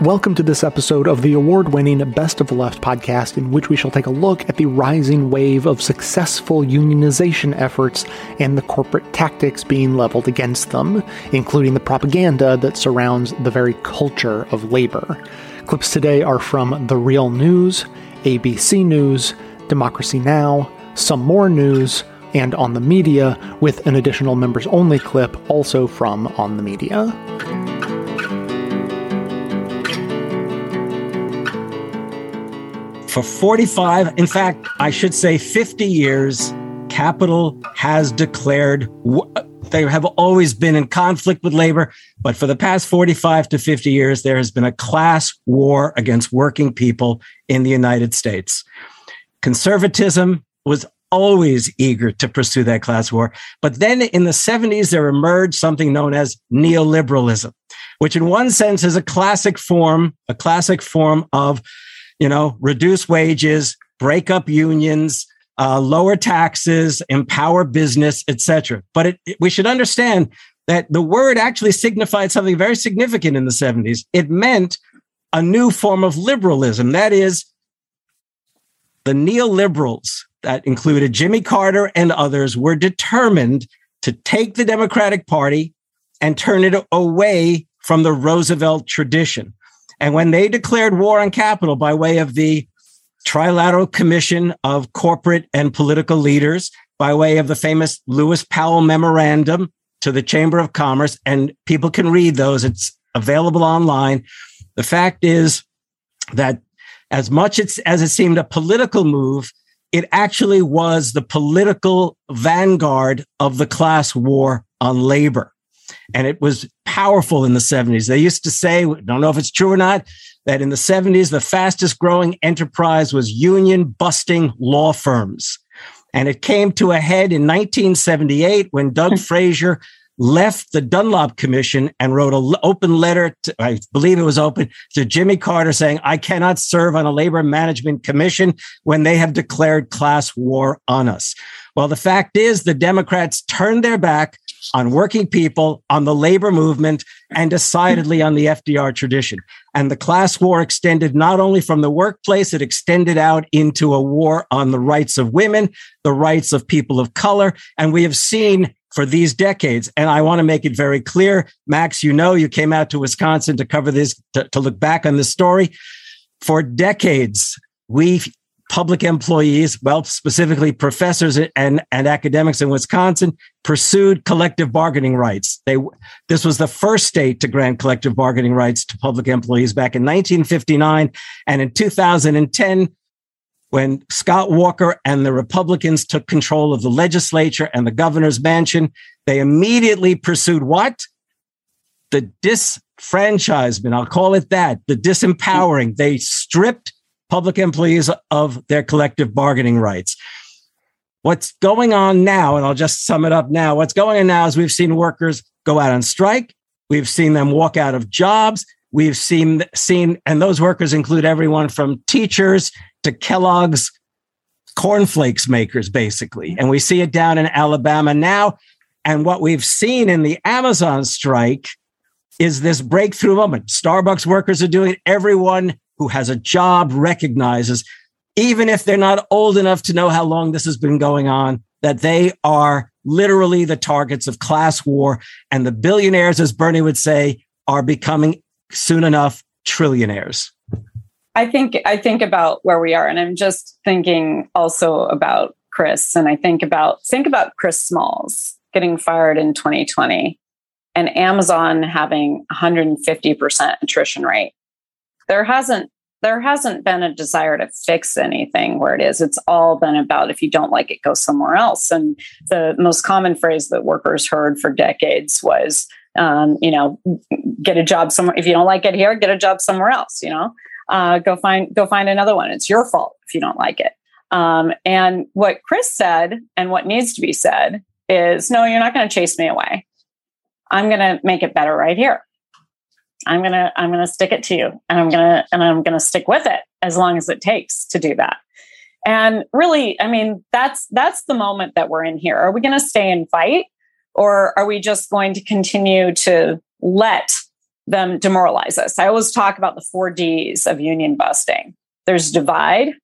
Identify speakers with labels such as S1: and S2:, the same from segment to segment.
S1: Welcome to this episode of the award winning Best of the Left podcast, in which we shall take a look at the rising wave of successful unionization efforts and the corporate tactics being leveled against them, including the propaganda that surrounds the very culture of labor. Clips today are from The Real News, ABC News, Democracy Now!, Some More News, and On the Media, with an additional members only clip also from On the Media.
S2: For 45, in fact, I should say 50 years, capital has declared they have always been in conflict with labor, but for the past 45 to 50 years, there has been a class war against working people in the United States. Conservatism was always eager to pursue that class war. But then in the 70s, there emerged something known as neoliberalism, which in one sense is a classic form, a classic form of you know, reduce wages, break up unions, uh, lower taxes, empower business, etc. But it, it, we should understand that the word actually signified something very significant in the 70s. It meant a new form of liberalism. That is, the neoliberals that included Jimmy Carter and others were determined to take the Democratic Party and turn it away from the Roosevelt tradition. And when they declared war on capital by way of the Trilateral Commission of Corporate and Political Leaders, by way of the famous Lewis Powell Memorandum to the Chamber of Commerce, and people can read those, it's available online. The fact is that as much as it seemed a political move, it actually was the political vanguard of the class war on labor. And it was powerful in the 70s. They used to say, don't know if it's true or not, that in the 70s, the fastest growing enterprise was union busting law firms. And it came to a head in 1978 when Doug hmm. Fraser left the Dunlop Commission and wrote an open letter, to, I believe it was open, to Jimmy Carter saying, I cannot serve on a labor management commission when they have declared class war on us. Well, the fact is, the Democrats turned their back on working people, on the labor movement, and decidedly on the FDR tradition. And the class war extended not only from the workplace, it extended out into a war on the rights of women, the rights of people of color. And we have seen for these decades. And I want to make it very clear, Max, you know, you came out to Wisconsin to cover this, to, to look back on this story. For decades, we public employees, well, specifically professors and, and academics in Wisconsin, pursued collective bargaining rights. They, this was the first state to grant collective bargaining rights to public employees back in 1959. And in 2010, when Scott Walker and the Republicans took control of the legislature and the governor's mansion, they immediately pursued what? The disfranchisement. I'll call it that. The disempowering. They stripped public employees of their collective bargaining rights. What's going on now, and I'll just sum it up now. What's going on now is we've seen workers go out on strike. We've seen them walk out of jobs. We've seen seen, and those workers include everyone from teachers to Kellogg's cornflakes makers, basically. And we see it down in Alabama now. And what we've seen in the Amazon strike is this breakthrough moment. Starbucks workers are doing it. Everyone who has a job recognizes, even if they're not old enough to know how long this has been going on, that they are literally the targets of class war. And the billionaires, as Bernie would say, are becoming soon enough trillionaires.
S3: I think I think about where we are, and I'm just thinking also about Chris, and I think about think about Chris Smalls getting fired in 2020, and Amazon having 150% attrition rate there hasn't there hasn't been a desire to fix anything where it is. It's all been about if you don't like it, go somewhere else. And the most common phrase that workers heard for decades was, um, you know, get a job somewhere. If you don't like it here, get a job somewhere else. You know, uh, go find go find another one. It's your fault if you don't like it. Um, and what Chris said, and what needs to be said, is, no, you're not going to chase me away. I'm going to make it better right here. I'm gonna I'm gonna stick it to you, and I'm gonna and I'm gonna stick with it as long as it takes to do that. And really, I mean, that's that's the moment that we're in here. Are we going to stay and fight, or are we just going to continue to let them demoralize us. I always talk about the four D's of union busting. There's divide.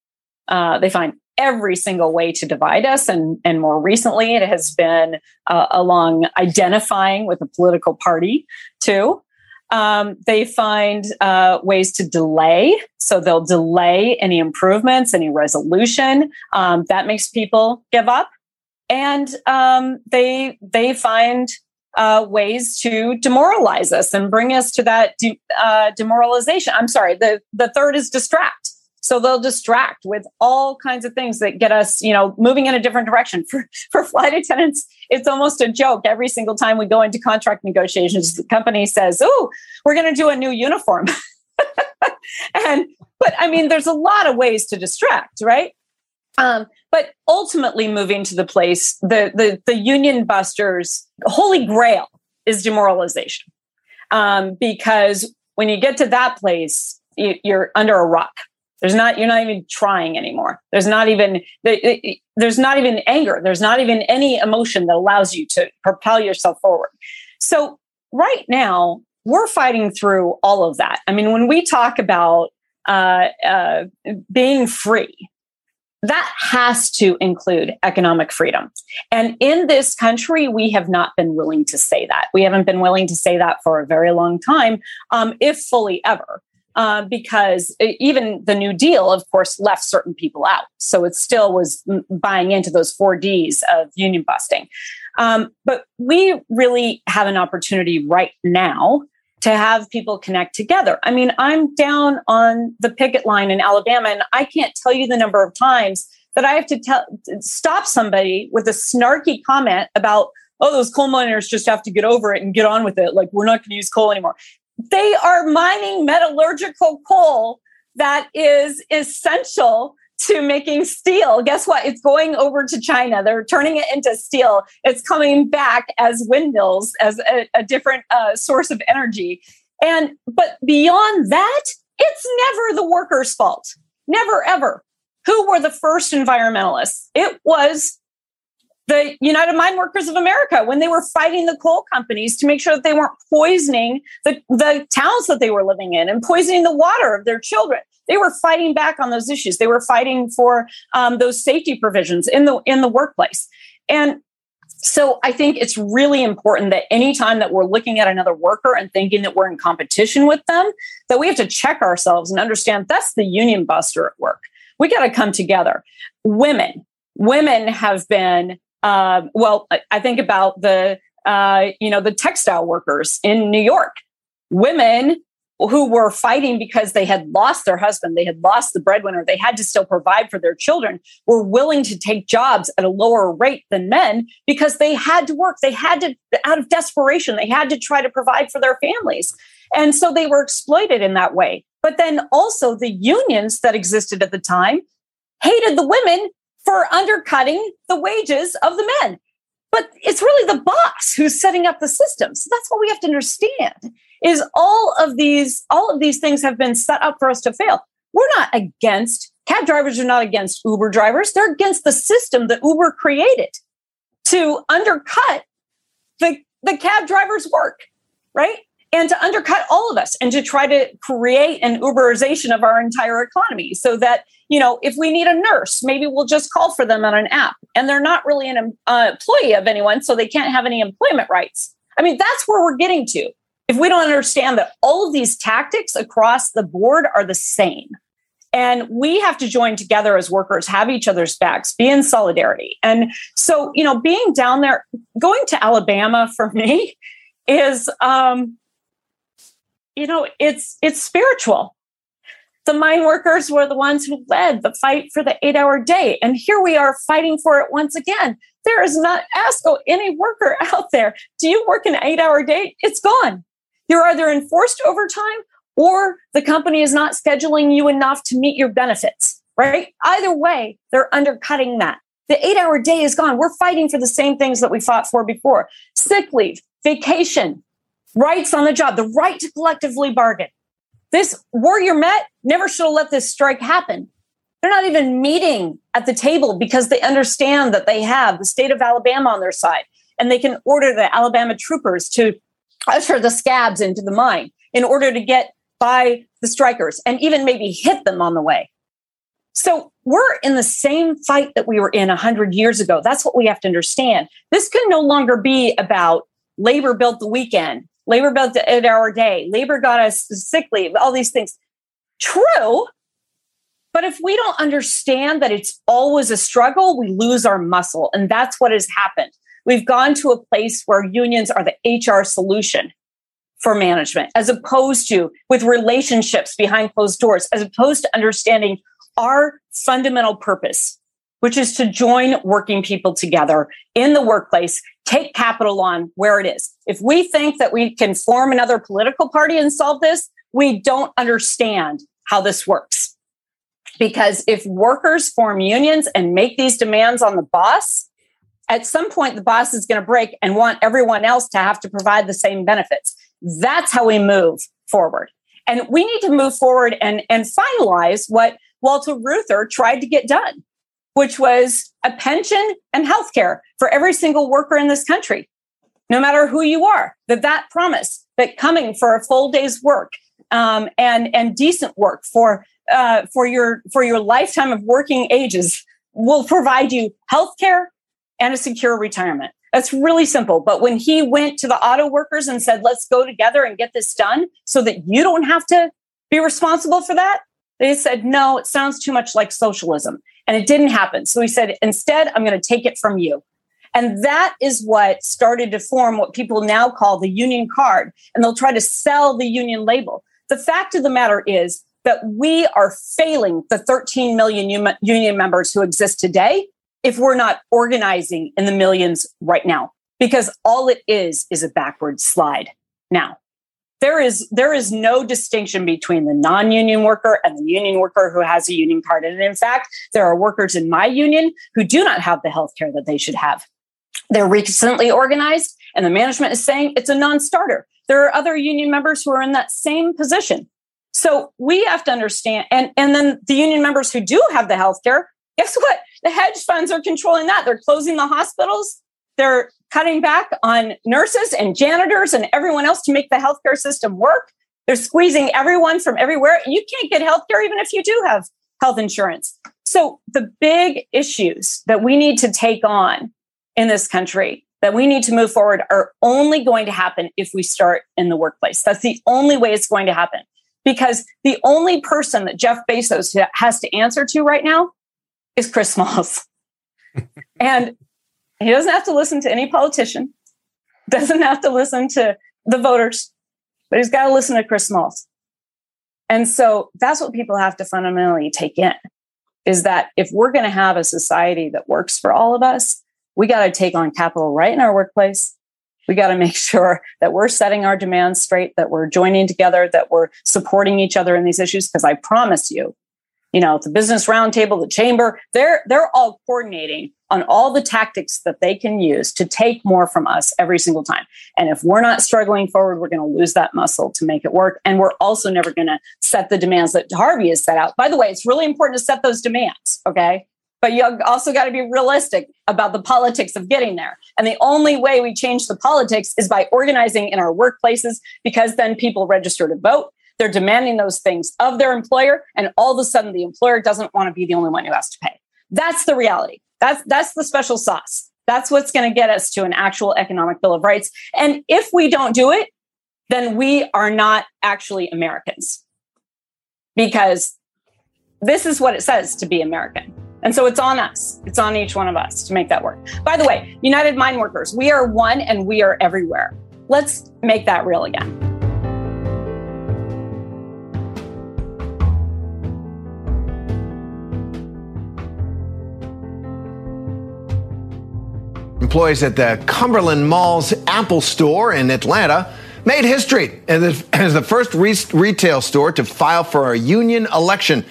S3: Uh, they find every single way to divide us. And, and more recently, it has been uh, along identifying with a political party, too. Um, they find uh, ways to delay. So they'll delay any improvements, any resolution. Um, that makes people give up. And um, they they find uh, ways to demoralize us and bring us to that de- uh, demoralization. I'm sorry. The the third is distract. So they'll distract with all kinds of things that get us, you know, moving in a different direction. For for flight attendants, it's almost a joke. Every single time we go into contract negotiations, the company says, "Oh, we're going to do a new uniform." and but I mean, there's a lot of ways to distract, right? Um, but ultimately, moving to the place, the the the union busters holy grail is demoralization, um, because when you get to that place, you, you're under a rock there's not, you're not even trying anymore. There's not even, there's not even anger. There's not even any emotion that allows you to propel yourself forward. So right now, we're fighting through all of that. I mean, when we talk about uh, uh, being free, that has to include economic freedom. And in this country, we have not been willing to say that. We haven't been willing to say that for a very long time, um, if fully ever uh, because even the New Deal, of course, left certain people out. So it still was buying into those four Ds of union busting. Um, but we really have an opportunity right now to have people connect together. I mean, I'm down on the picket line in Alabama, and I can't tell you the number of times that I have to tell stop somebody with a snarky comment about, oh, those coal miners just have to get over it and get on with it. Like, we're not going to use coal anymore they are mining metallurgical coal that is essential to making steel. Guess what? It's going over to China. They're turning it into steel. It's coming back as windmills, as a, a different uh, source of energy. And but beyond that, it's never the workers' fault. Never ever. Who were the first environmentalists? It was the United Mine Workers of America when they were fighting the coal companies to make sure that they weren't poisoning the, the towns that they were living in and poisoning the water of their children. They were fighting back on those issues. They were fighting for um, those safety provisions in the in the workplace. And so I think it's really important that anytime that we're looking at another worker and thinking that we're in competition with them, that we have to check ourselves and understand that's the union buster at work. We got to come together. Women, women have been uh, well, I think about the uh, you know the textile workers in New York, women who were fighting because they had lost their husband, they had lost the breadwinner, they had to still provide for their children, were willing to take jobs at a lower rate than men because they had to work. They had to, out of desperation, they had to try to provide for their families. And so they were exploited in that way. But then also the unions that existed at the time hated the women for undercutting the wages of the men. But it's really the boss who's setting up the system. So that's what we have to understand is all of these all of these things have been set up for us to fail. We're not against cab drivers are not against Uber drivers. They're against the system that Uber created to undercut the the cab drivers' work, right? And to undercut all of us and to try to create an uberization of our entire economy so that you know if we need a nurse maybe we'll just call for them on an app. And they're not really an uh, employee of anyone so they can't have any employment rights. I mean that's where we're getting to. If we don't understand that all of these tactics across the board are the same and we have to join together as workers have each other's backs be in solidarity. And so you know being down there going to alabama for me is um you know, it's it's spiritual. The mine workers were the ones who led the fight for the eight hour day. And here we are fighting for it once again. There is not, ask oh, any worker out there, do you work an eight hour day? It's gone. You're either enforced overtime or the company is not scheduling you enough to meet your benefits, right? Either way, they're undercutting that. The eight hour day is gone. We're fighting for the same things that we fought for before sick leave, vacation, rights on the job, the right to collectively bargain. This Warrior Met never should have let this strike happen. They're not even meeting at the table because they understand that they have the state of Alabama on their side and they can order the Alabama troopers to usher the scabs into the mine. in order to get by the strikers and even maybe hit them on the way. So we're in the same fight that we were in 100 years ago. That's what we have to understand. This can no longer be about labor built the weekend, labor built eight hour day, labor got us sick leave, all these things. True. But if we don't understand that it's always a struggle, we lose our muscle. And that's what has happened. We've gone to a place where unions are the HR solution for management, as opposed to with relationships behind closed doors, as opposed to understanding our fundamental purpose, which is to join working people together in the workplace, take capital on where it is. If we think that we can form another political party and solve this, we don't understand how this works. Because if workers form unions and make these demands on the boss, at some point the boss is going to break and want everyone else to have to provide the same benefits. That's how we move forward. And we need to move forward and, and finalize what Walter Reuther tried to get done, which was a pension and health care for every single worker in this country, no matter who you are. That that promise that coming for a full day's work um, and and decent work for uh, for your for your lifetime of working ages will provide you health care and a secure retirement. That's really simple. But when he went to the auto workers and said, let's go together and get this done so that you don't have to be responsible for that, they said, no, it sounds too much like socialism. And it didn't happen. So he said, instead, I'm going to take it from you. And that is what started to form what people now call the union card. And they'll try to sell the union label. The fact of the matter is that we are failing the 13 million union members who exist today if we're not organizing in the millions right now, because all it is is a backward slide now there is there is no distinction between the non-union worker and the union worker who has a union card. And in fact there are workers in my union who do not have the health care that they should have. They're recently organized and the management is saying it's a non-starter. There are other union members who are in that same position. So we have to understand and and then the union members who do have the health care guess what? The hedge funds are controlling that. They're closing the hospitals. They're cutting back on nurses and janitors and everyone else to make the healthcare system work. They're squeezing everyone from everywhere. You can't get healthcare even if you do have health insurance. So the big issues that we need to take on in this country that we need to move forward are only going to happen if we start in the workplace. That's the only way it's going to happen. Because the only person that Jeff Bezos has to answer to right now is Chris Smalls. and he doesn't have to listen to any politician, doesn't have to listen to the voters, but he's got to listen to Chris Smalls. And so that's what people have to fundamentally take in is that if we're going to have a society that works for all of us, we got to take on capital right in our workplace. We got to make sure that we're setting our demands straight, that we're joining together, that we're supporting each other in these issues. Because I promise you, you know, the business roundtable, the chamber, they're they're all coordinating on all the tactics that they can use to take more from us every single time. And if we're not struggling forward, we're going to lose that muscle to make it work. And we're also never going to set the demands that Harvey has set out. By the way, it's really important to set those demands, okay? But you also got to be realistic about the politics of getting there. And the only way we change the politics is by organizing in our workplaces because then people register to vote they're demanding those things of their employer, and all of a sudden the employer doesn't want to be the only one who has to pay. That's the reality. That's that's the special sauce. That's what's going to get us to an actual economic bill of rights. And if we don't do it, then we are not actually Americans. Because this is what it says to be American. And so it's on us. It's on each one of us to make that work. By the way, United Mine Workers, we are one and we are everywhere. Let's make that real again.
S4: Employees at the Cumberland Mall's Apple store in Atlanta made history as the first retail store to file for a union election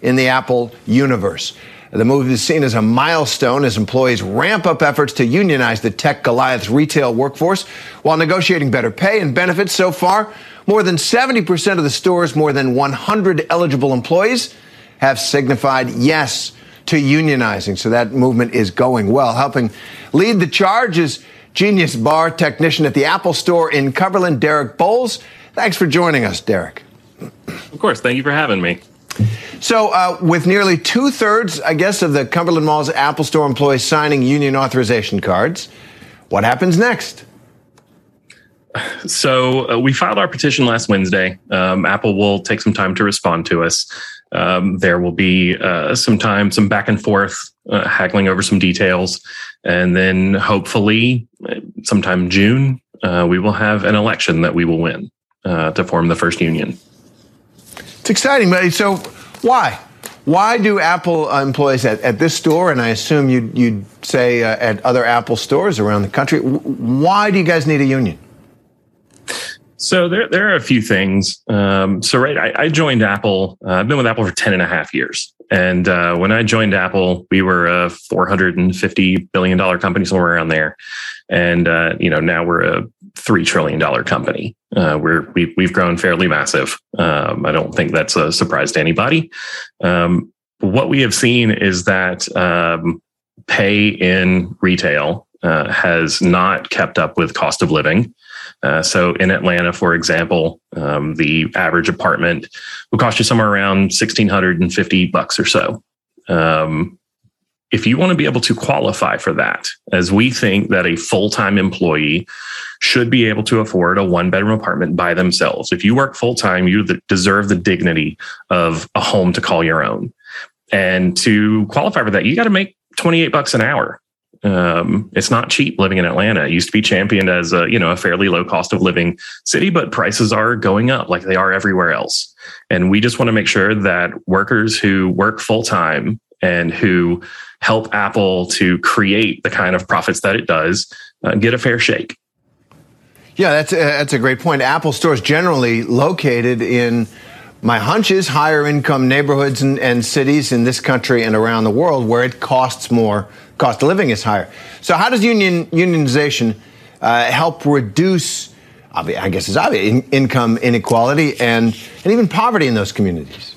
S4: in the Apple universe. The move is seen as a milestone as employees ramp up efforts to unionize the tech Goliath's retail workforce while negotiating better pay and benefits so far. More than 70% of the store's more than 100 eligible employees have signified yes to unionizing. So that movement is going well. Helping lead the charge is Genius Bar technician at the Apple Store in Cumberland, Derek Bowles. Thanks for joining us, Derek.
S5: Of course. Thank you for having me.
S4: So, uh, with nearly two thirds, I guess, of the Cumberland Mall's Apple Store employees signing union authorization cards, what happens next?
S5: So, uh, we filed our petition last Wednesday. Um, Apple will take some time to respond to us. Um, there will be uh, some time, some back and forth, uh, haggling over some details. And then hopefully, uh, sometime June, uh, we will have an election that we will win to form the first union.
S4: It's exciting, but so why? Why do Apple employees at, at this store, and I assume you'd, you'd say uh, at other Apple stores around the country, why do you guys need a union?
S5: So there, there are a few things. Um, so right, I, I joined Apple. Uh, I've been with Apple for 10 and a half years. And uh, when I joined Apple, we were a 450 billion dollar company, somewhere around there. And uh, you know, now we're a three trillion dollar company. Uh, we're we, we've grown fairly massive. Um, I don't think that's a surprise to anybody. Um, what we have seen is that um, pay in retail uh, has not kept up with cost of living. Uh, so in Atlanta, for example, um, the average apartment will cost you somewhere around sixteen hundred and fifty bucks or so. Um, if you want to be able to qualify for that, as we think that a full time employee should be able to afford a one bedroom apartment by themselves. If you work full time, you deserve the dignity of a home to call your own. And to qualify for that, you got to make 28 bucks an hour. Um, it's not cheap living in Atlanta. It used to be championed as a, you know, a fairly low cost of living city, but prices are going up like they are everywhere else. And we just want to make sure that workers who work full time and who help Apple to create the kind of profits that it does uh, get a fair shake.
S4: Yeah, that's a, that's a great point. Apple stores generally located in my hunch is higher income neighborhoods and, and, cities in this country and around the world where it costs more, cost of living is higher. So how does union unionization uh, help reduce, I guess it's obvious, in, income inequality and, and even poverty in those communities?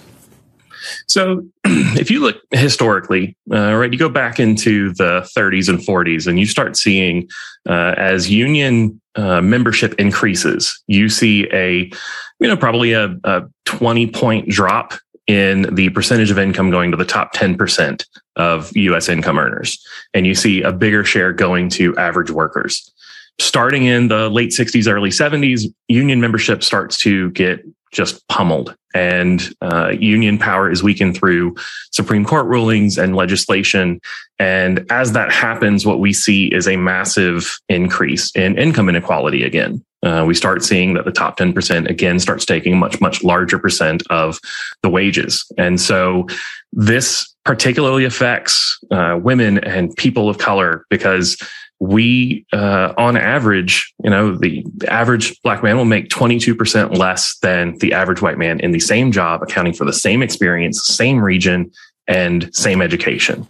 S5: So, if you look historically, uh, right, you go back into the 30s and 40s, and you start seeing uh, as union uh, membership increases, you see a, you know, probably a, a 20 point drop in the percentage of income going to the top 10% of US income earners. And you see a bigger share going to average workers. Starting in the late 60s, early 70s, union membership starts to get just pummeled. And uh, union power is weakened through Supreme Court rulings and legislation. And as that happens, what we see is a massive increase in income inequality again. Uh, we start seeing that the top 10% again starts taking a much, much larger percent of the wages. And so this particularly affects uh, women and people of color because we uh, on average you know the, the, average black man will make 22% less than the average white man in the same job accounting for the same experience same region and same education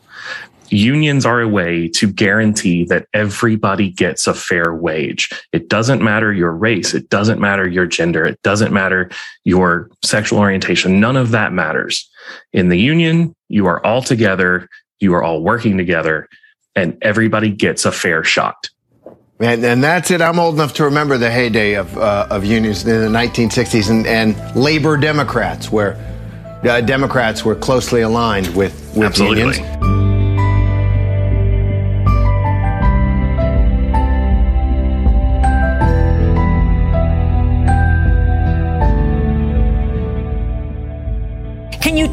S5: unions are a way to guarantee that everybody gets a fair wage it doesn't matter your race it doesn't matter your gender it doesn't matter your sexual orientation none of that matters in the union you are all together you are all working together and everybody gets a fair shot.
S4: And, and that's it. I'm old enough to remember the heyday of, uh, of unions in the 1960s and, and labor Democrats, where uh, Democrats were closely aligned with, with
S5: Absolutely.
S4: unions.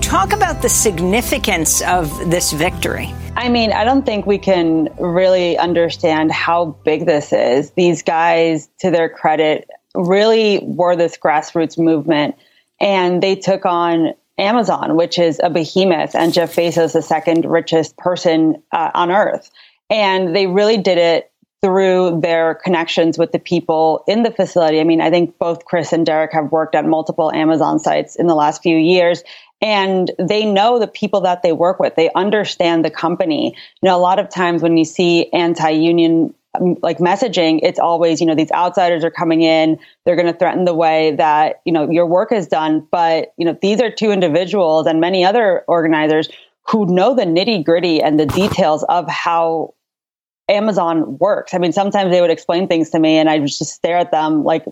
S6: Talk about the significance of this victory?
S7: I mean, I don't think we can really understand how big this is. These guys, to their credit, really were this grassroots movement and they took on Amazon, which is a behemoth, and Jeff Bezos, the second richest person uh, on earth. And they really did it through their connections with the people in the facility. I mean, I think both Chris and Derek have worked at multiple Amazon sites in the last few years, and they know the people that they work with. They understand the company. You know, a lot of times when you see anti-union um, like messaging, it's always, you know, these outsiders are coming in, they're going to threaten the way that, you know, your work is done. But, you know, these are two individuals and many other organizers who know the nitty gritty and the details of how Amazon works. I mean, sometimes they would explain things to me and I would just stare at them like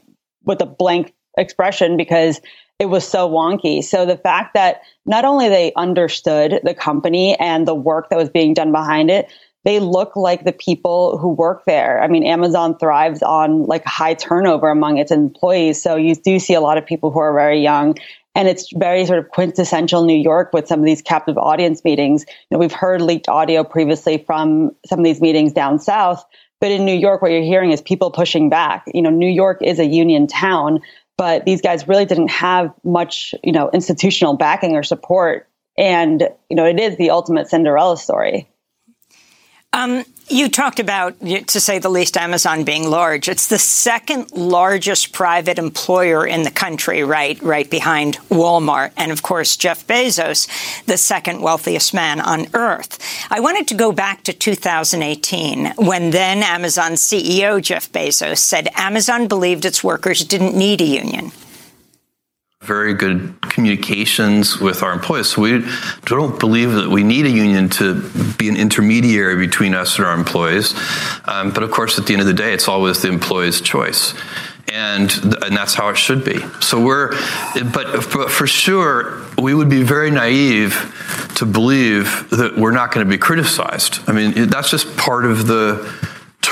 S7: with a blank expression because it was so wonky. So the fact that not only they understood the company and the work that was being done behind it, they look like the people who work there. I mean, Amazon thrives on like high turnover among its employees. So you do see a lot of people who are very young. And it's very sort of quintessential New York with some of these captive audience meetings. You know, we've heard leaked audio previously from some of these meetings down south. But in New York, what you're hearing is people pushing back. You know, New York is a union town, but these guys really didn't have much, you know, institutional backing or support. And, you know, it is the ultimate Cinderella story.
S6: Um, you talked about, to say the least, Amazon being large. It's the second largest private employer in the country, right, right behind Walmart, and of course Jeff Bezos, the second wealthiest man on earth. I wanted to go back to 2018 when then Amazon CEO Jeff Bezos said Amazon believed its workers didn't need a union
S8: very good communications with our employees. So we don't believe that we need a union to be an intermediary between us and our employees. Um, but of course, at the end of the day, it's always the employee's choice. And, and that's how it should be. So we're, but, but for sure, we would be very naive to believe that we're not going to be criticized. I mean, that's just part of the,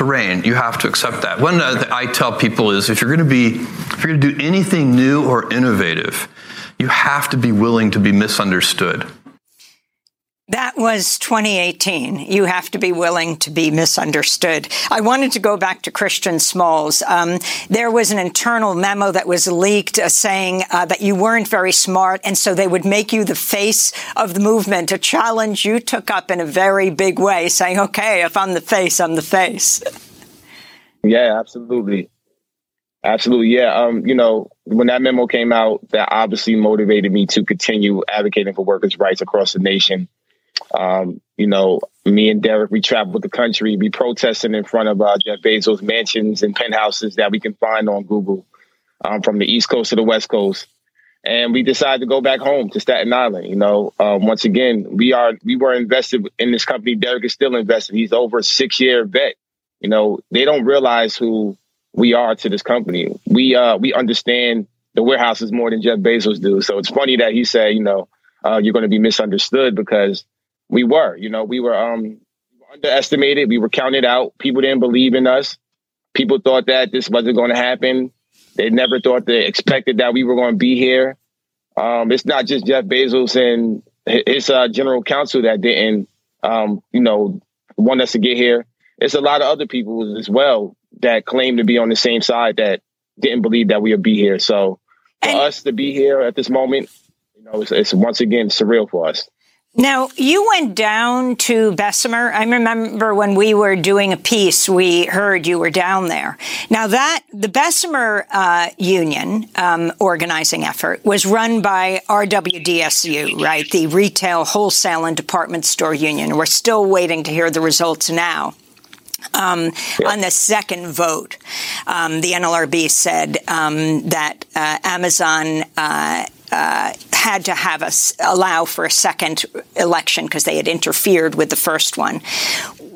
S8: terrain. You have to accept that. One uh, I tell people is if you're going to be, if you're going to do anything new or innovative, you have to be willing to be misunderstood.
S6: That was 2018. You have to be willing to be misunderstood. I wanted to go back to Christian Smalls. Um, there was an internal memo that was leaked uh, saying uh, that you weren't very smart, and so they would make you the face of the movement, a challenge you took up in a very big way, saying, okay, if I'm the face, I'm the face.
S9: Yeah, absolutely. Absolutely. Yeah. Um, you know, when that memo came out, that obviously motivated me to continue advocating for workers' rights across the nation. Um, you know, me and Derek, we traveled the country, be protesting in front of uh, Jeff Bezos' mansions and penthouses that we can find on Google um, from the East Coast to the West Coast. And we decided to go back home to Staten Island. You know, um, once again, we are we were invested in this company. Derek is still invested. He's over a six year vet. You know, they don't realize who we are to this company. We uh we understand the warehouses more than Jeff Bezos do. So it's funny that he said, you know, uh, you're going to be misunderstood because we were, you know, we were um underestimated. We were counted out. People didn't believe in us. People thought that this wasn't going to happen. They never thought they expected that we were going to be here. Um, it's not just Jeff Bezos and his uh, general counsel that didn't, um, you know, want us to get here. It's a lot of other people as well that claim to be on the same side that didn't believe that we would be here. So for and- us to be here at this moment, you know, it's, it's once again surreal for us.
S6: Now, you went down to Bessemer. I remember when we were doing a piece, we heard you were down there. Now, that the Bessemer uh, Union um, organizing effort was run by RWDSU, right? The Retail, Wholesale, and Department Store Union. We're still waiting to hear the results now. Um, yeah. On the second vote, um, the NLRB said um, that uh, Amazon uh, uh, had to have us allow for a second election because they had interfered with the first one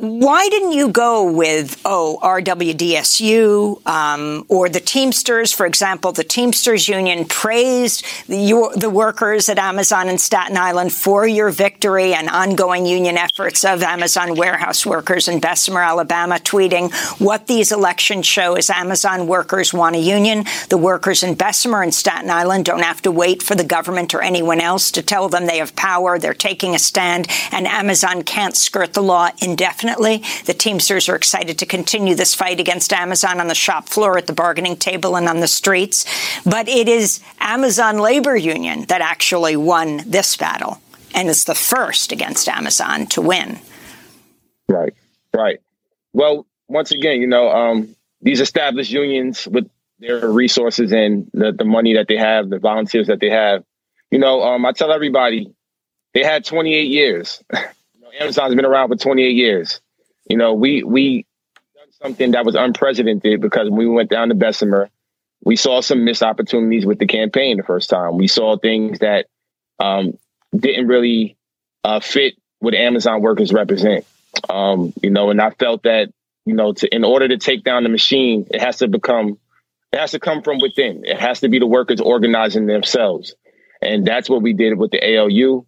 S6: why didn't you go with, oh, RWDSU um, or the Teamsters? For example, the Teamsters Union praised the, your, the workers at Amazon in Staten Island for your victory and ongoing union efforts of Amazon warehouse workers in Bessemer, Alabama, tweeting, what these elections show is Amazon workers want a union. The workers in Bessemer and Staten Island don't have to wait for the government or anyone else to tell them they have power. They're taking a stand, and Amazon can't skirt the law indefinitely the Teamsters are excited to continue this fight against Amazon on the shop floor, at the bargaining table, and on the streets. But it is Amazon Labor Union that actually won this battle, and it's the first against Amazon to win.
S9: Right, right. Well, once again, you know, um, these established unions with their resources and the, the money that they have, the volunteers that they have, you know, um, I tell everybody they had 28 years. Amazon's been around for 28 years. You know, we we done something that was unprecedented because when we went down to Bessemer, we saw some missed opportunities with the campaign the first time. We saw things that um, didn't really uh, fit what Amazon workers represent. Um, you know, and I felt that you know, to in order to take down the machine, it has to become it has to come from within. It has to be the workers organizing themselves. And that's what we did with the ALU.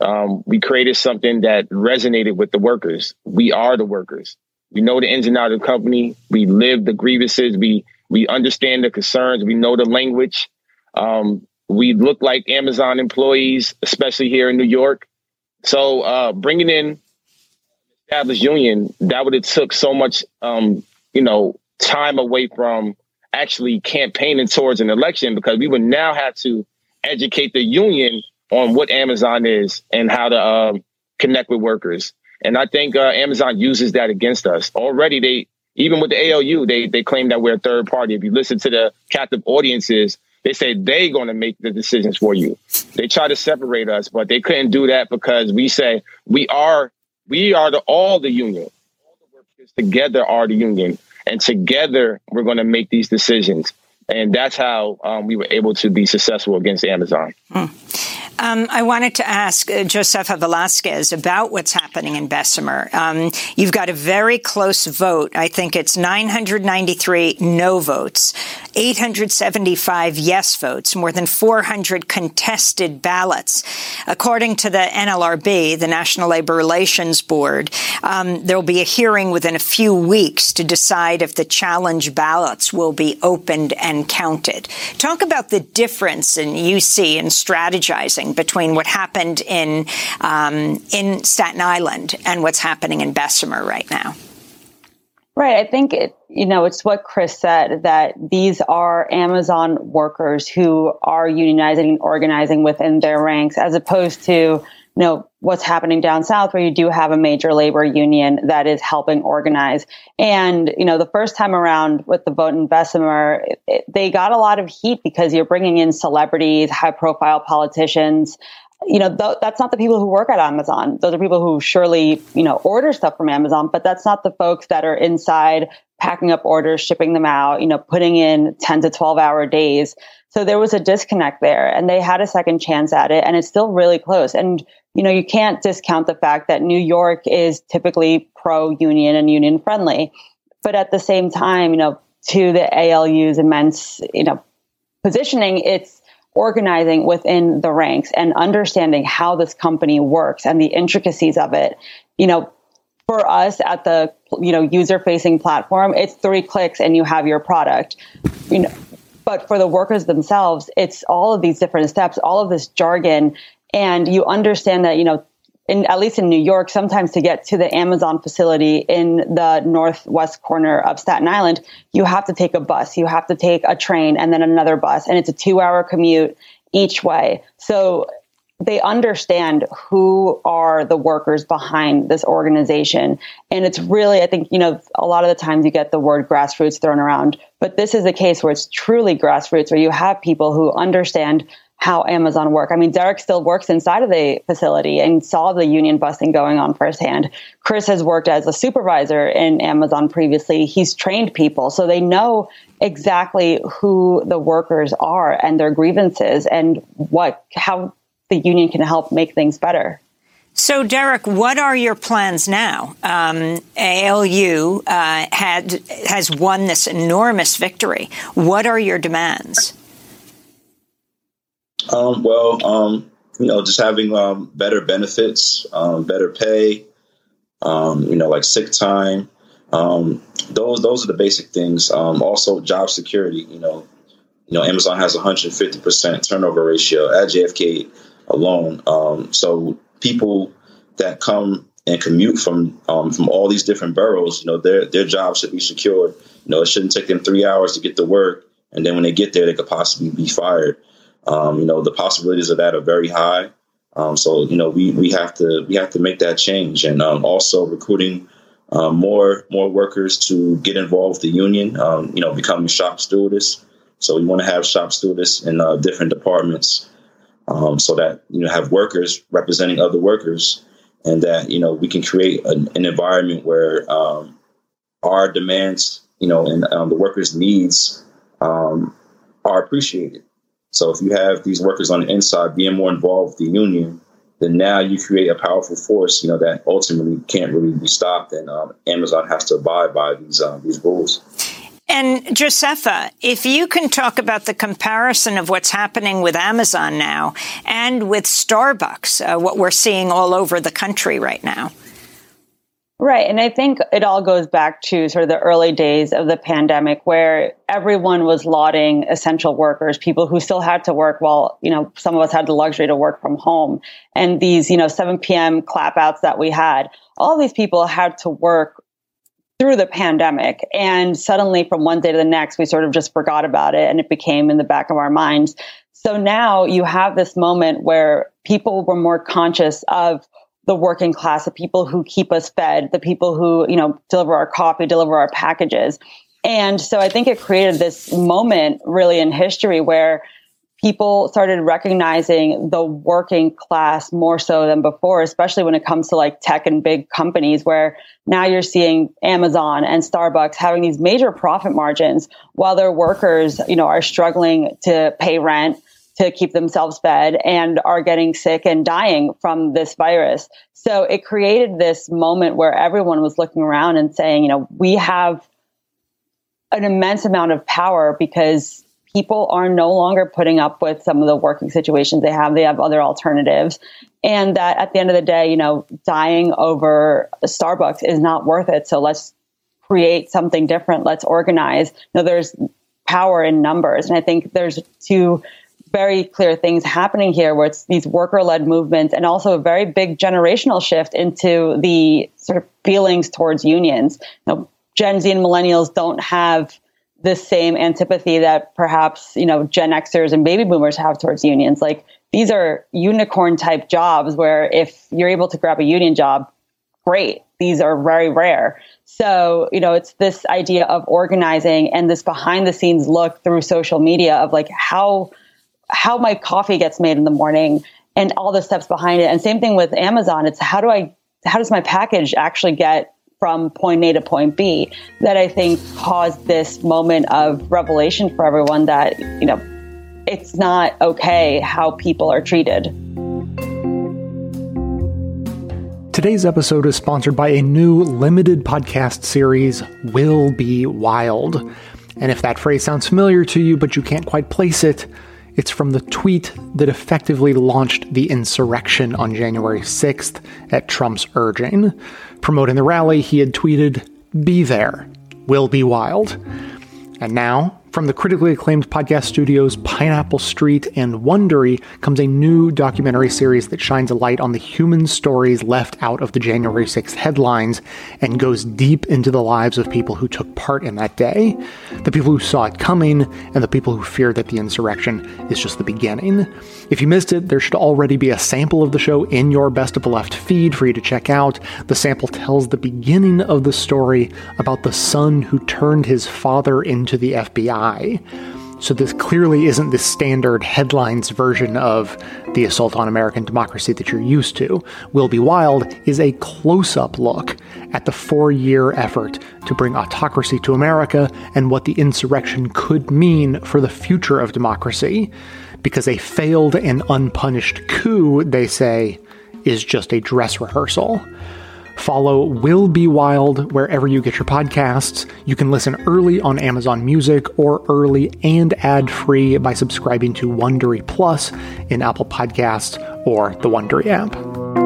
S9: Um, we created something that resonated with the workers. We are the workers. We know the ins and outs of the company. We live the grievances. We we understand the concerns. We know the language. Um, we look like Amazon employees, especially here in New York. So uh, bringing in established union, that would have took so much, um, you know, time away from actually campaigning towards an election because we would now have to educate the union on what Amazon is and how to um, connect with workers. And I think uh, Amazon uses that against us already. They even with the ALU, they they claim that we're a third party. If you listen to the captive audiences, they say they're going to make the decisions for you. They try to separate us, but they couldn't do that because we say we are we are the all the union. All the workers together are the union, and together we're going to make these decisions. And that's how um, we were able to be successful against Amazon.
S6: Hmm. Um, I wanted to ask uh, Josefa Velasquez about what's happening in Bessemer. Um, you've got a very close vote. I think it's 993 no votes, 875 yes votes, more than 400 contested ballots. According to the NLRB, the National Labor Relations Board, um, there will be a hearing within a few weeks to decide if the challenge ballots will be opened and counted. Talk about the difference in you see in strategizing between what happened in um, in Staten Island and what's happening in Bessemer right now.
S7: Right. I think it, you know, it's what Chris said that these are Amazon workers who are unionizing and organizing within their ranks as opposed to, you know, what's happening down south where you do have a major labor union that is helping organize. And, you know, the first time around with the vote in Bessemer, it, it, they got a lot of heat because you're bringing in celebrities, high profile politicians, you know, th- that's not the people who work at Amazon. Those are people who surely, you know, order stuff from Amazon, but that's not the folks that are inside packing up orders, shipping them out, you know, putting in 10 to 12 hour days. So there was a disconnect there and they had a second chance at it and it's still really close. And, you know, you can't discount the fact that New York is typically pro union and union friendly. But at the same time, you know, to the ALU's immense, you know, positioning, it's organizing within the ranks and understanding how this company works and the intricacies of it. You know, for us at the you know user facing platform, it's three clicks and you have your product. You know, but for the workers themselves, it's all of these different steps, all of this jargon, and you understand that you know in, at least in New York, sometimes to get to the Amazon facility in the northwest corner of Staten Island, you have to take a bus, you have to take a train and then another bus, and it's a two hour commute each way. So they understand who are the workers behind this organization. And it's really, I think, you know, a lot of the times you get the word grassroots thrown around, but this is a case where it's truly grassroots, where you have people who understand how Amazon work. I mean, Derek still works inside of the facility and saw the union busting going on firsthand. Chris has worked as a supervisor in Amazon previously. He's trained people, so they know exactly who the workers are and their grievances and what how the union can help make things better.
S6: So, Derek, what are your plans now? Um, ALU uh, had has won this enormous victory. What are your demands?
S10: Um, well, um, you know, just having um, better benefits, um, better pay, um, you know, like sick time. Um, those those are the basic things. also, job security. You know, you know, Amazon has 150 percent turnover ratio at JFK alone. so people that come and commute from um, from all these different boroughs, you know, their their jobs should be secured. You know, it shouldn't take them three hours to get to work, and then when they get there, they could possibly be fired. Um, you know, the possibilities of that are very high. Um, so you know, we we have to we have to make that change, and um, also recruiting um, more more workers to get involved with the union. Um, you know, becoming shop stewardess. So we want to have shop stewardess in uh, different departments, um, so that you know have workers representing other workers, and that you know we can create an, an environment where our demands, you know, and the workers' needs are appreciated. So if you have these workers on the inside being more involved with the union, then now you create a powerful force, you know, that ultimately can't really be stopped, and um, Amazon has to abide by these um, these rules.
S6: And Josefa, if you can talk about the comparison of what's happening with Amazon now and with Starbucks, uh, what we're seeing all over the country right now.
S7: Right. And I think it all goes back to sort of the early days of the pandemic where everyone was lauding essential workers, people who still had to work while, you know, some of us had the luxury to work from home. And these, you know, 7 p.m. clapouts that we had, all these people had to work through the pandemic. And suddenly from one day to the next, we sort of just forgot about it and it became in the back of our minds. So now you have this moment where people were more conscious of the working class, the people who keep us fed, the people who, you know, deliver our coffee, deliver our packages. And so I think it created this moment really in history where people started recognizing the working class more so than before, especially when it comes to like tech and big companies where now you're seeing Amazon and Starbucks having these major profit margins while their workers, you know, are struggling to pay rent, to keep themselves fed and are getting sick and dying from this virus. So it created this moment where everyone was looking around and saying, you know, we have an immense amount of power because people are no longer putting up with some of the working situations they have. They have other alternatives. And that at the end of the day, you know, dying over Starbucks is not worth it. So let's create something different. Let's organize. You know, there's power in numbers. And I think there's two very clear things happening here where it's these worker led movements and also a very big generational shift into the sort of feelings towards unions. Gen Z and millennials don't have the same antipathy that perhaps, you know, Gen Xers and baby boomers have towards unions. Like these are unicorn type jobs where if you're able to grab a union job, great. These are very rare. So, you know, it's this idea of organizing and this behind the scenes look through social media of like how how my coffee gets made in the morning and all the steps behind it. And same thing with Amazon. It's how do I, how does my package actually get from point A to point B that I think caused this moment of revelation for everyone that, you know, it's not okay how people are treated.
S1: Today's episode is sponsored by a new limited podcast series, Will Be Wild. And if that phrase sounds familiar to you, but you can't quite place it, it's from the tweet that effectively launched the insurrection on January 6th at Trump's urging. Promoting the rally, he had tweeted, Be there. Will be wild. And now, from the critically acclaimed podcast studios Pineapple Street and Wondery comes a new documentary series that shines a light on the human stories left out of the January 6th headlines and goes deep into the lives of people who took part in that day, the people who saw it coming, and the people who fear that the insurrection is just the beginning. If you missed it, there should already be a sample of the show in your Best of the Left feed for you to check out. The sample tells the beginning of the story about the son who turned his father into the FBI so this clearly isn't the standard headlines version of the assault on American democracy that you're used to. Will Be Wild is a close up look at the four year effort to bring autocracy to America and what the insurrection could mean for the future of democracy. Because a failed and unpunished coup, they say, is just a dress rehearsal. Follow Will Be Wild wherever you get your podcasts. You can listen early on Amazon Music or early and ad free by subscribing to Wondery Plus in Apple Podcasts or the Wondery app.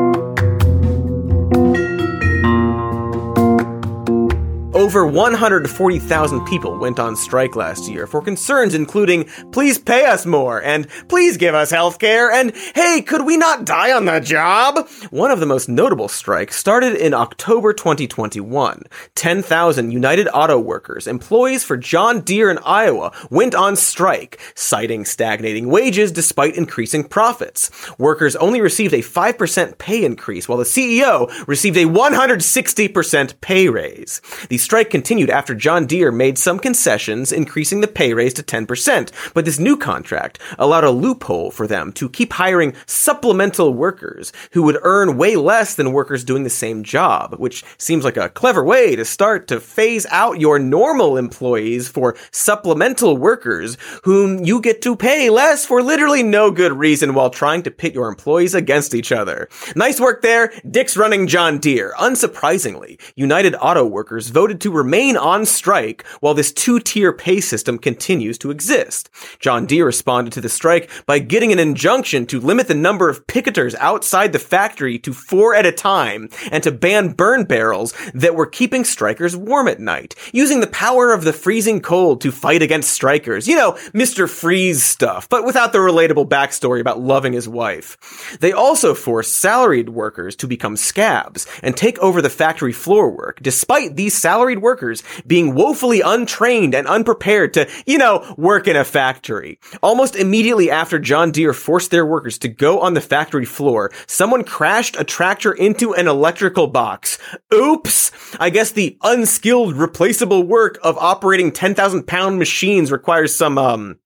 S11: Over 140,000 people went on strike last year for concerns including, please pay us more, and please give us health care, and hey, could we not die on the job? One of the most notable strikes started in October 2021. 10,000 United Auto Workers, employees for John Deere in Iowa, went on strike, citing stagnating wages despite increasing profits. Workers only received a 5% pay increase, while the CEO received a 160% pay raise. The strike continued after John Deere made some concessions, increasing the pay raise to 10%. But this new contract allowed a loophole for them to keep hiring supplemental workers who would earn way less than workers doing the same job, which seems like a clever way to start to phase out your normal employees for supplemental workers whom you get to pay less for literally no good reason while trying to pit your employees against each other. Nice work there. Dick's running John Deere. Unsurprisingly, United Auto Workers voted to remain on strike while this two-tier pay system continues to exist. John Deere responded to the strike by getting an injunction to limit the number of picketers outside the factory to four at a time and to ban burn barrels that were keeping strikers warm at night, using the power of the freezing cold to fight against strikers. You know, Mr. Freeze stuff, but without the relatable backstory about loving his wife. They also forced salaried workers to become scabs and take over the factory floor work, despite these salaried workers being woefully untrained and unprepared to, you know, work in a factory. Almost immediately after John Deere forced their workers to go on the factory floor, someone crashed a tractor into an electrical box. Oops! I guess the unskilled replaceable work of operating 10,000 pound machines requires some, um,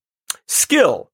S11: skill.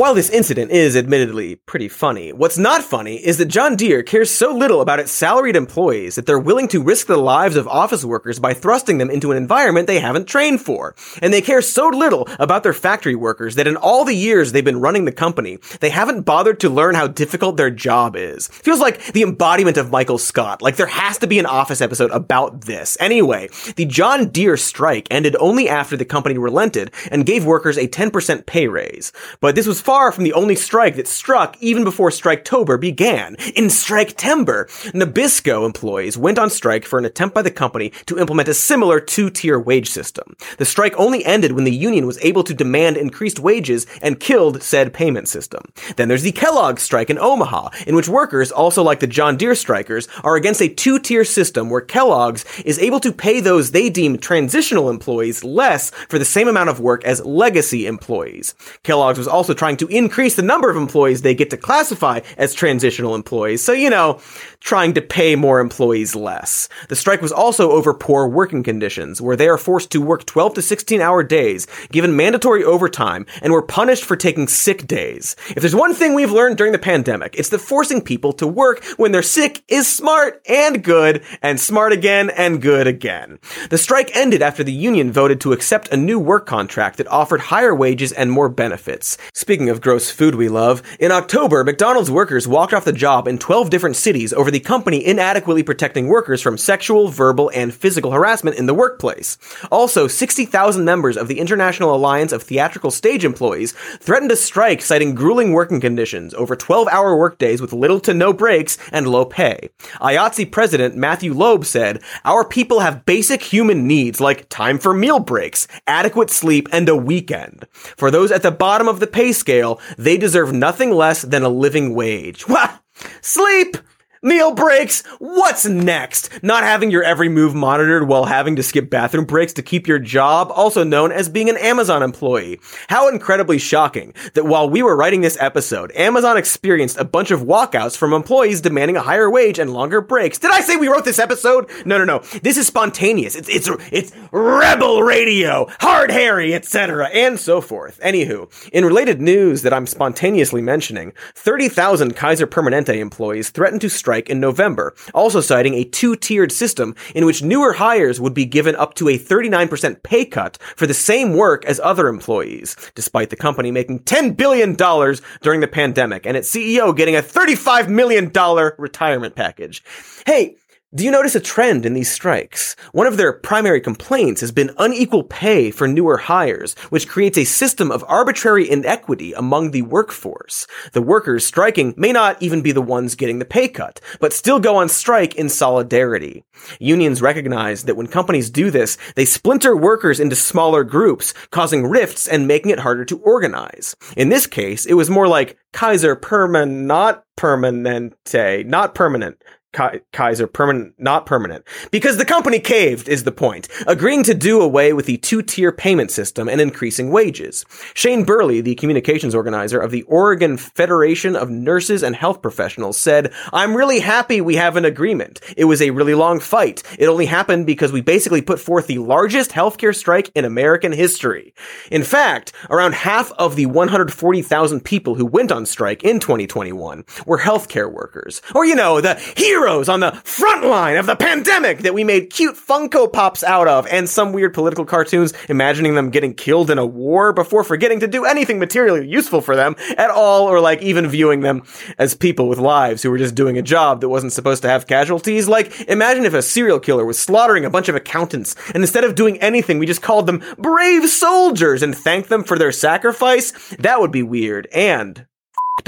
S11: While this incident is admittedly pretty funny, what's not funny is that John Deere cares so little about its salaried employees that they're willing to risk the lives of office workers by thrusting them into an environment they haven't trained for. And they care so little about their factory workers that in all the years they've been running the company, they haven't bothered to learn how difficult their job is. Feels like the embodiment of Michael Scott. Like there has to be an office episode about this. Anyway, the John Deere strike ended only after the company relented and gave workers a 10% pay raise. But this was far from the only strike that struck even before Striketober began. In Striketember, Nabisco employees went on strike for an attempt by the company to implement a similar two-tier wage system. The strike only ended when the union was able to demand increased wages and killed said payment system. Then there's the Kellogg strike in Omaha, in which workers, also like the John Deere strikers, are against a two-tier system where Kellogg's is able to pay those they deem transitional employees less for the same amount of work as legacy employees. Kellogg's was also trying to increase the number of employees they get to classify as transitional employees. So, you know, trying to pay more employees less. The strike was also over poor working conditions, where they are forced to work 12 to 16 hour days, given mandatory overtime, and were punished for taking sick days. If there's one thing we've learned during the pandemic, it's that forcing people to work when they're sick is smart and good, and smart again and good again. The strike ended after the union voted to accept a new work contract that offered higher wages and more benefits. Speaking of gross food we love, in October, McDonald's workers walked off the job in 12 different cities over the company inadequately protecting workers from sexual, verbal, and physical harassment in the workplace. Also, 60,000 members of the International Alliance of Theatrical Stage Employees threatened to strike citing grueling working conditions over 12-hour workdays with little to no breaks and low pay. IATSE president Matthew Loeb said, Our people have basic human needs like time for meal breaks, adequate sleep, and a weekend. For those at the bottom of the pay scale, they deserve nothing less than a living wage. Wah! Sleep! Meal breaks. What's next? Not having your every move monitored while having to skip bathroom breaks to keep your job, also known as being an Amazon employee. How incredibly shocking that while we were writing this episode, Amazon experienced a bunch of walkouts from employees demanding a higher wage and longer breaks. Did I say we wrote this episode? No, no, no. This is spontaneous. It's it's it's rebel radio, hard Harry, etc., and so forth. Anywho, in related news that I'm spontaneously mentioning, 30,000 Kaiser Permanente employees threatened to strike strike in November, also citing a two-tiered system in which newer hires would be given up to a 39% pay cut for the same work as other employees, despite the company making $10 billion during the pandemic and its CEO getting a $35 million retirement package. Hey, do you notice a trend in these strikes? One of their primary complaints has been unequal pay for newer hires, which creates a system of arbitrary inequity among the workforce. The workers striking may not even be the ones getting the pay cut, but still go on strike in solidarity. Unions recognize that when companies do this, they splinter workers into smaller groups, causing rifts and making it harder to organize. In this case, it was more like Kaiser not permanente, not permanent. Kaiser permanent, not permanent. Because the company caved is the point, agreeing to do away with the two-tier payment system and increasing wages. Shane Burley, the communications organizer of the Oregon Federation of Nurses and Health Professionals said, I'm really happy we have an agreement. It was a really long fight. It only happened because we basically put forth the largest healthcare strike in American history. In fact, around half of the 140,000 people who went on strike in 2021 were healthcare workers. Or, you know, the here heroes on the front line of the pandemic that we made cute Funko Pops out of and some weird political cartoons imagining them getting killed in a war before forgetting to do anything materially useful for them at all or like even viewing them as people with lives who were just doing a job that wasn't supposed to have casualties. Like, imagine if a serial killer was slaughtering a bunch of accountants and instead of doing anything, we just called them brave soldiers and thanked them for their sacrifice. That would be weird and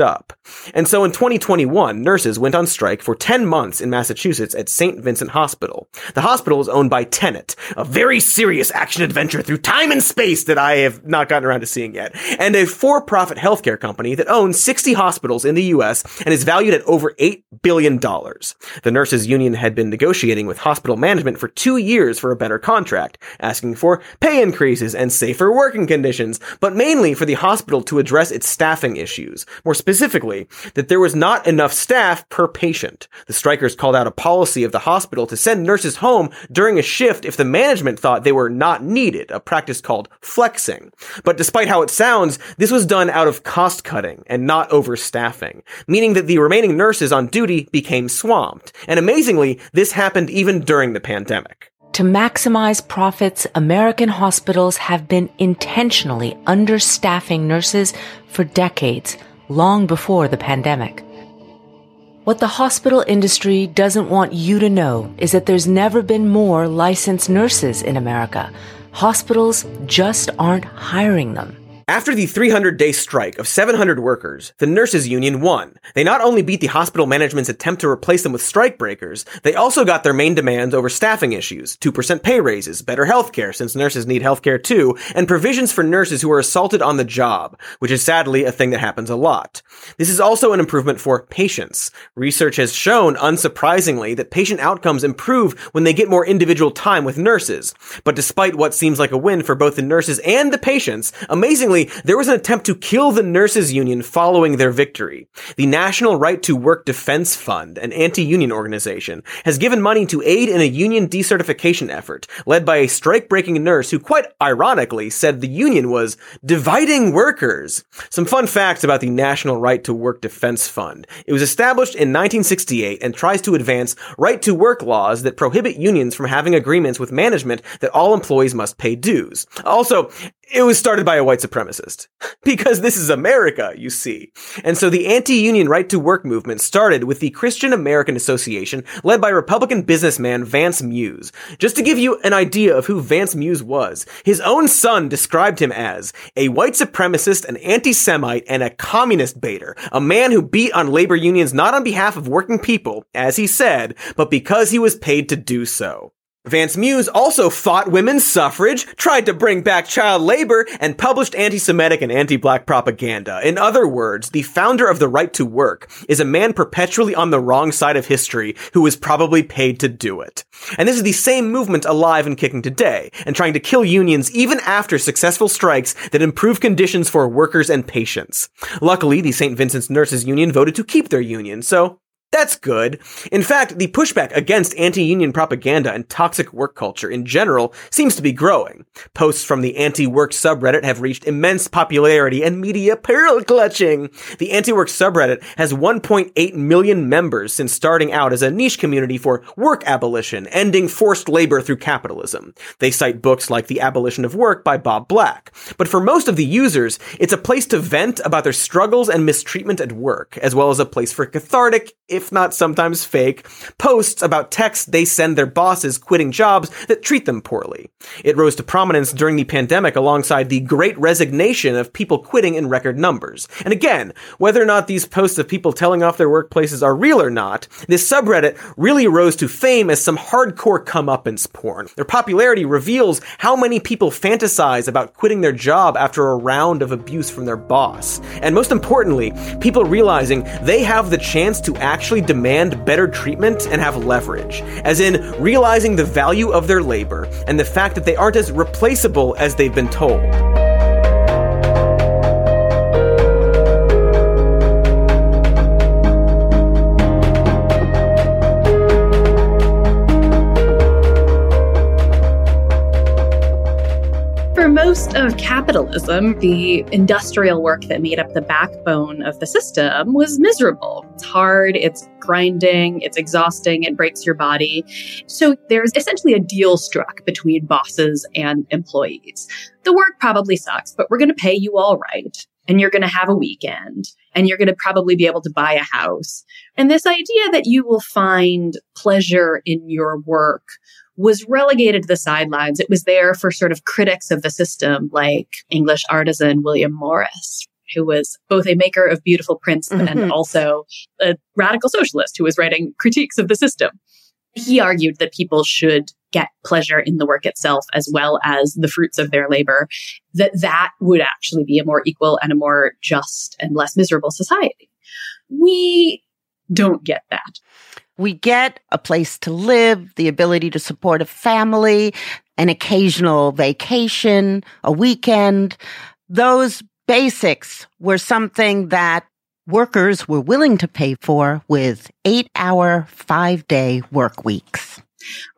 S11: up. And so in 2021, nurses went on strike for 10 months in Massachusetts at St. Vincent Hospital. The hospital is owned by Tenet, a very serious action adventure through time and space that I have not gotten around to seeing yet, and a for-profit healthcare company that owns 60 hospitals in the US and is valued at over $8 billion. The nurses union had been negotiating with hospital management for two years for a better contract, asking for pay increases and safer working conditions, but mainly for the hospital to address its staffing issues. More specifically, that there was not enough staff per patient. The strikers called out a policy of the hospital to send nurses home during a shift if the management thought they were not needed, a practice called flexing. But despite how it sounds, this was done out of cost cutting and not overstaffing, meaning that the remaining nurses on duty became swamped. And amazingly, this happened even during the pandemic.
S12: To maximize profits, American hospitals have been intentionally understaffing nurses for decades long before the pandemic. What the hospital industry doesn't want you to know is that there's never been more licensed nurses in America. Hospitals just aren't hiring them.
S11: After the 300 day strike of 700 workers, the nurses union won. They not only beat the hospital management's attempt to replace them with strikebreakers, they also got their main demands over staffing issues, 2% pay raises, better healthcare since nurses need healthcare too, and provisions for nurses who are assaulted on the job, which is sadly a thing that happens a lot. This is also an improvement for patients. Research has shown, unsurprisingly, that patient outcomes improve when they get more individual time with nurses. But despite what seems like a win for both the nurses and the patients, amazingly there was an attempt to kill the nurses union following their victory. The National Right to Work Defense Fund, an anti-union organization, has given money to aid in a union decertification effort led by a strike-breaking nurse who quite ironically said the union was dividing workers. Some fun facts about the National Right to Work Defense Fund. It was established in 1968 and tries to advance right to work laws that prohibit unions from having agreements with management that all employees must pay dues. Also, it was started by a white supremacist. Because this is America, you see. And so the anti-union right to work movement started with the Christian American Association led by Republican businessman Vance Muse. Just to give you an idea of who Vance Muse was, his own son described him as a white supremacist, an anti-Semite, and a communist baiter. A man who beat on labor unions not on behalf of working people, as he said, but because he was paid to do so. Vance Muse also fought women's suffrage, tried to bring back child labor, and published anti-Semitic and anti-black propaganda. In other words, the founder of the right to work is a man perpetually on the wrong side of history who was probably paid to do it. And this is the same movement alive and kicking today, and trying to kill unions even after successful strikes that improve conditions for workers and patients. Luckily, the St. Vincent's Nurses Union voted to keep their union, so that's good. In fact, the pushback against anti-union propaganda and toxic work culture in general seems to be growing. Posts from the anti-work subreddit have reached immense popularity and media pearl clutching. The anti-work subreddit has 1.8 million members since starting out as a niche community for work abolition, ending forced labor through capitalism. They cite books like The Abolition of Work by Bob Black. But for most of the users, it's a place to vent about their struggles and mistreatment at work, as well as a place for cathartic, if if not sometimes fake, posts about texts they send their bosses quitting jobs that treat them poorly. It rose to prominence during the pandemic alongside the great resignation of people quitting in record numbers. And again, whether or not these posts of people telling off their workplaces are real or not, this subreddit really rose to fame as some hardcore comeuppance porn. Their popularity reveals how many people fantasize about quitting their job after a round of abuse from their boss. And most importantly, people realizing they have the chance to actually actually demand better treatment and have leverage, as in realizing the value of their labor and the fact that they aren't as replaceable as they've been told.
S13: Capitalism, the industrial work that made up the backbone of the system was miserable. It's hard, it's grinding, it's exhausting, it breaks your body. So there's essentially a deal struck between bosses and employees. The work probably sucks, but we're going to pay you all right. And you're going to have a weekend and you're going to probably be able to buy a house. And this idea that you will find pleasure in your work was relegated to the sidelines. It was there for sort of critics of the system, like English artisan William Morris, who was both a maker of beautiful prints mm-hmm. and also a radical socialist who was writing critiques of the system. He argued that people should get pleasure in the work itself as well as the fruits of their labor, that that would actually be a more equal and a more just and less miserable society. We don't get that.
S14: We get a place to live, the ability to support a family, an occasional vacation, a weekend. Those basics were something that workers were willing to pay for with eight hour, five day work weeks.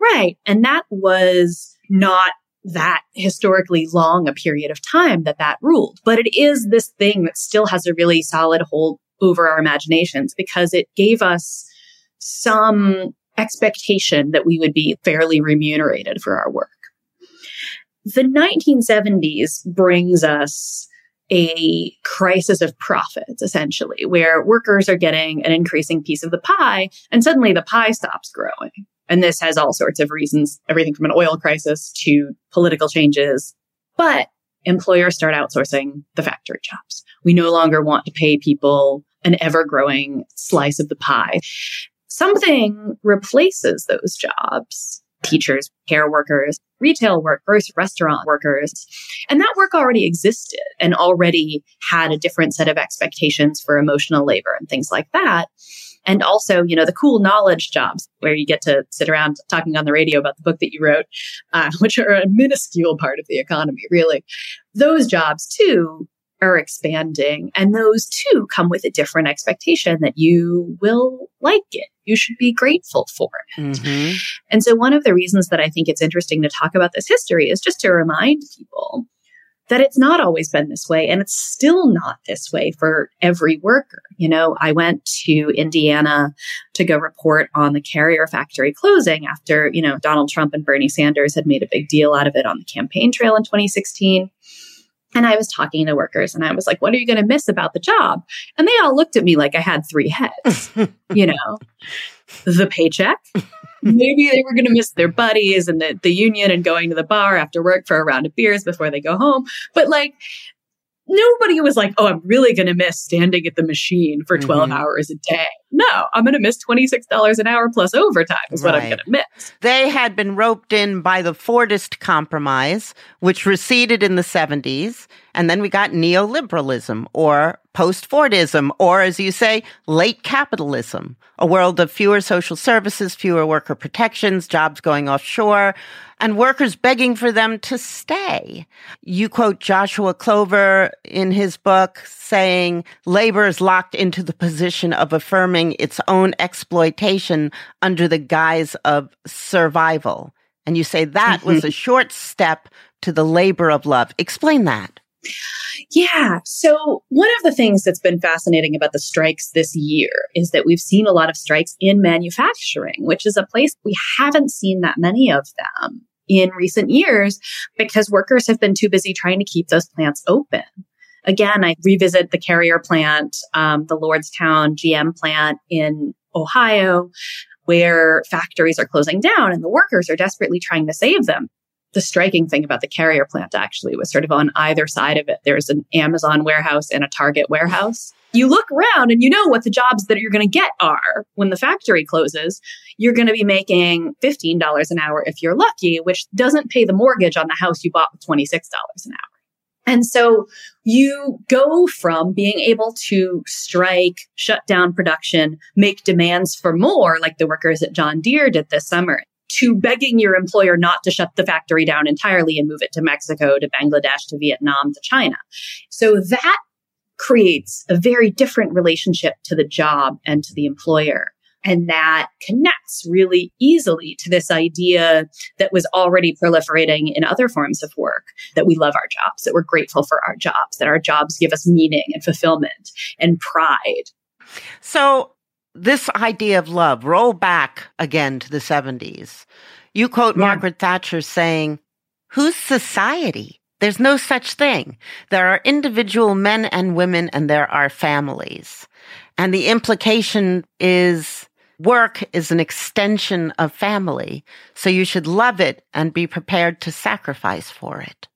S13: Right. And that was not that historically long a period of time that that ruled. But it is this thing that still has a really solid hold over our imaginations because it gave us some expectation that we would be fairly remunerated for our work. The 1970s brings us a crisis of profits, essentially, where workers are getting an increasing piece of the pie and suddenly the pie stops growing. And this has all sorts of reasons, everything from an oil crisis to political changes. But employers start outsourcing the factory jobs. We no longer want to pay people an ever growing slice of the pie something replaces those jobs teachers, care workers, retail workers, restaurant workers. And that work already existed and already had a different set of expectations for emotional labor and things like that. And also, you know, the cool knowledge jobs where you get to sit around talking on the radio about the book that you wrote, uh, which are a minuscule part of the economy, really. Those jobs too are expanding. And those too come with a different expectation that you will like it. You should be grateful for it. Mm-hmm. And so one of the reasons that I think it's interesting to talk about this history is just to remind people that it's not always been this way and it's still not this way for every worker. You know, I went to Indiana to go report on the carrier factory closing after, you know, Donald Trump and Bernie Sanders had made a big deal out of it on the campaign trail in 2016. And I was talking to workers and I was like, what are you going to miss about the job? And they all looked at me like I had three heads, you know, the paycheck. Maybe they were going to miss their buddies and the, the union and going to the bar after work for a round of beers before they go home. But like, nobody was like, oh, I'm really going to miss standing at the machine for 12 mm-hmm. hours a day. No, I'm going to miss $26 an hour plus overtime is right. what I'm going to miss.
S14: They had been roped in by the Fordist Compromise, which receded in the 70s. And then we got neoliberalism or post Fordism, or as you say, late capitalism, a world of fewer social services, fewer worker protections, jobs going offshore, and workers begging for them to stay. You quote Joshua Clover in his book saying labor is locked into the position of affirming its own exploitation under the guise of survival. And you say that mm-hmm. was a short step to the labor of love. Explain that.
S13: Yeah. So, one of the things that's been fascinating about the strikes this year is that we've seen a lot of strikes in manufacturing, which is a place we haven't seen that many of them in recent years because workers have been too busy trying to keep those plants open. Again, I revisit the Carrier plant, um, the Lordstown GM plant in Ohio, where factories are closing down and the workers are desperately trying to save them the striking thing about the carrier plant actually was sort of on either side of it. There's an Amazon warehouse and a Target warehouse. You look around and you know what the jobs that you're going to get are. When the factory closes, you're going to be making $15 an hour if you're lucky, which doesn't pay the mortgage on the house you bought with $26 an hour. And so you go from being able to strike, shut down production, make demands for more, like the workers at John Deere did this summer, to begging your employer not to shut the factory down entirely and move it to Mexico, to Bangladesh, to Vietnam, to China. So that creates a very different relationship to the job and to the employer. And that connects really easily to this idea that was already proliferating in other forms of work that we love our jobs, that we're grateful for our jobs, that our jobs give us meaning and fulfillment and pride.
S14: So, this idea of love, roll back again to the 70s. You quote yeah. Margaret Thatcher saying, Whose society? There's no such thing. There are individual men and women, and there are families. And the implication is work is an extension of family. So you should love it and be prepared to sacrifice for it.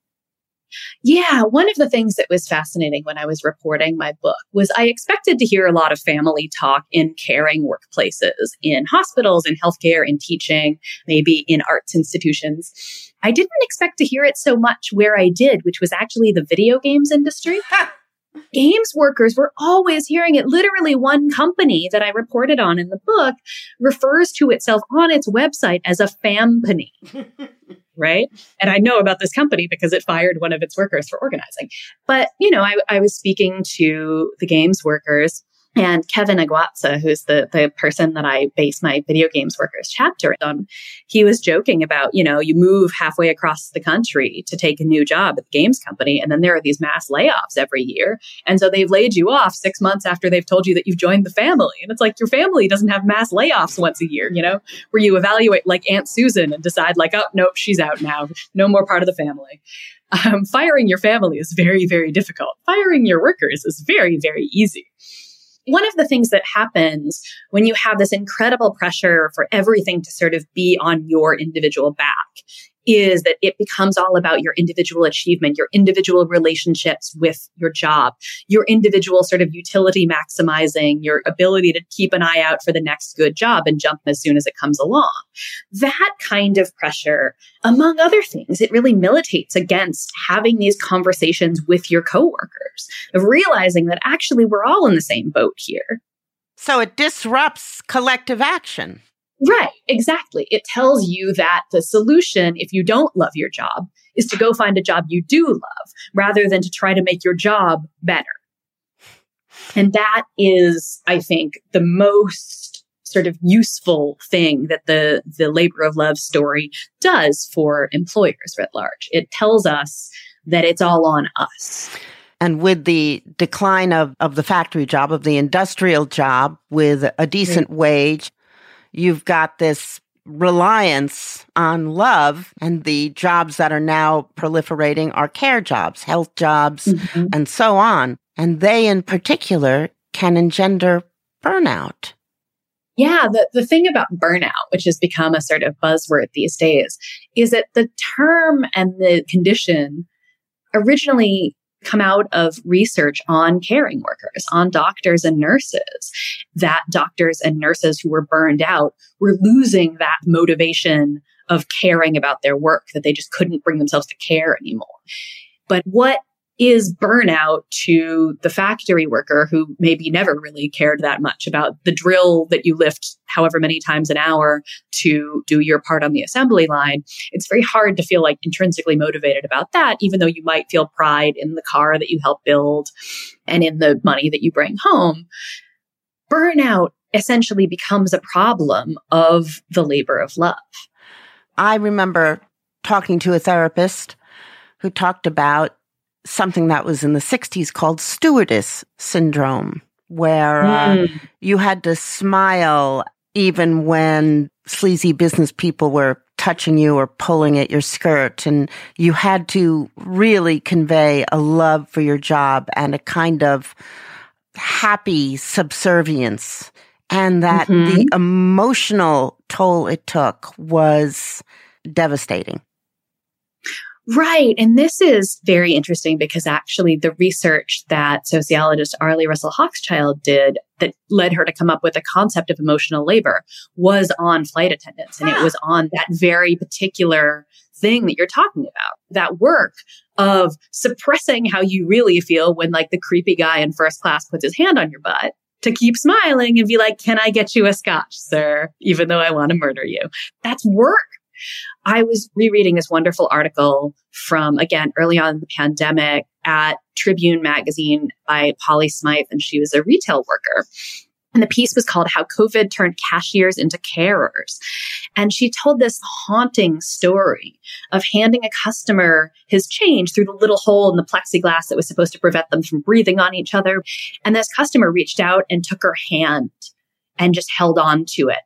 S13: Yeah, one of the things that was fascinating when I was reporting my book was I expected to hear a lot of family talk in caring workplaces, in hospitals, in healthcare, in teaching, maybe in arts institutions. I didn't expect to hear it so much where I did, which was actually the video games industry. Games workers were always hearing it. Literally, one company that I reported on in the book refers to itself on its website as a fampany. right? And I know about this company because it fired one of its workers for organizing. But, you know, I, I was speaking to the games workers and Kevin Agwaze, who's the, the person that I base my video games workers chapter on, he was joking about, you know, you move halfway across the country to take a new job at the games company, and then there are these mass layoffs every year. And so they've laid you off six months after they've told you that you've joined the family. And it's like your family doesn't have mass layoffs once a year, you know, where you evaluate like Aunt Susan and decide, like, oh, nope, she's out now. No more part of the family. Um, firing your family is very, very difficult. Firing your workers is very, very easy one of the things that happens when you have this incredible pressure for everything to sort of be on your individual back is that it becomes all about your individual achievement, your individual relationships with your job, your individual sort of utility maximizing, your ability to keep an eye out for the next good job and jump as soon as it comes along. That kind of pressure, among other things, it really militates against having these conversations with your coworkers of realizing that actually we're all in the same boat here.
S14: So it disrupts collective action.
S13: Right, exactly. It tells you that the solution, if you don't love your job, is to go find a job you do love rather than to try to make your job better. And that is, I think, the most sort of useful thing that the, the labor of love story does for employers writ large. It tells us that it's all on us.
S14: And with the decline of, of the factory job, of the industrial job with a decent right. wage, you've got this reliance on love and the jobs that are now proliferating are care jobs, health jobs, mm-hmm. and so on. And they in particular can engender burnout.
S13: Yeah, the, the thing about burnout, which has become a sort of buzzword these days, is that the term and the condition originally come out of research on caring workers, on doctors and nurses, that doctors and nurses who were burned out were losing that motivation of caring about their work, that they just couldn't bring themselves to care anymore. But what is burnout to the factory worker who maybe never really cared that much about the drill that you lift however many times an hour to do your part on the assembly line. It's very hard to feel like intrinsically motivated about that, even though you might feel pride in the car that you help build and in the money that you bring home. Burnout essentially becomes a problem of the labor of love.
S14: I remember talking to a therapist who talked about something that was in the 60s called stewardess syndrome, where mm. uh, hmm. you had to smile even when sleazy business people were touching you or pulling at your skirt. And you had to really convey a love for your job and a kind of happy subservience. And that mm-hmm. the emotional toll it took was devastating.
S13: Right. And this is very interesting because actually the research that sociologist Arlie Russell Hochschild did that led her to come up with the concept of emotional labor was on flight attendants. And it ah. was on that very particular thing that you're talking about, that work of suppressing how you really feel when like the creepy guy in first class puts his hand on your butt to keep smiling and be like, can I get you a scotch, sir? Even though I want to murder you. That's work. I was rereading this wonderful article from, again, early on in the pandemic at Tribune magazine by Polly Smythe, and she was a retail worker. And the piece was called How COVID Turned Cashiers into Carers. And she told this haunting story of handing a customer his change through the little hole in the plexiglass that was supposed to prevent them from breathing on each other. And this customer reached out and took her hand and just held on to it.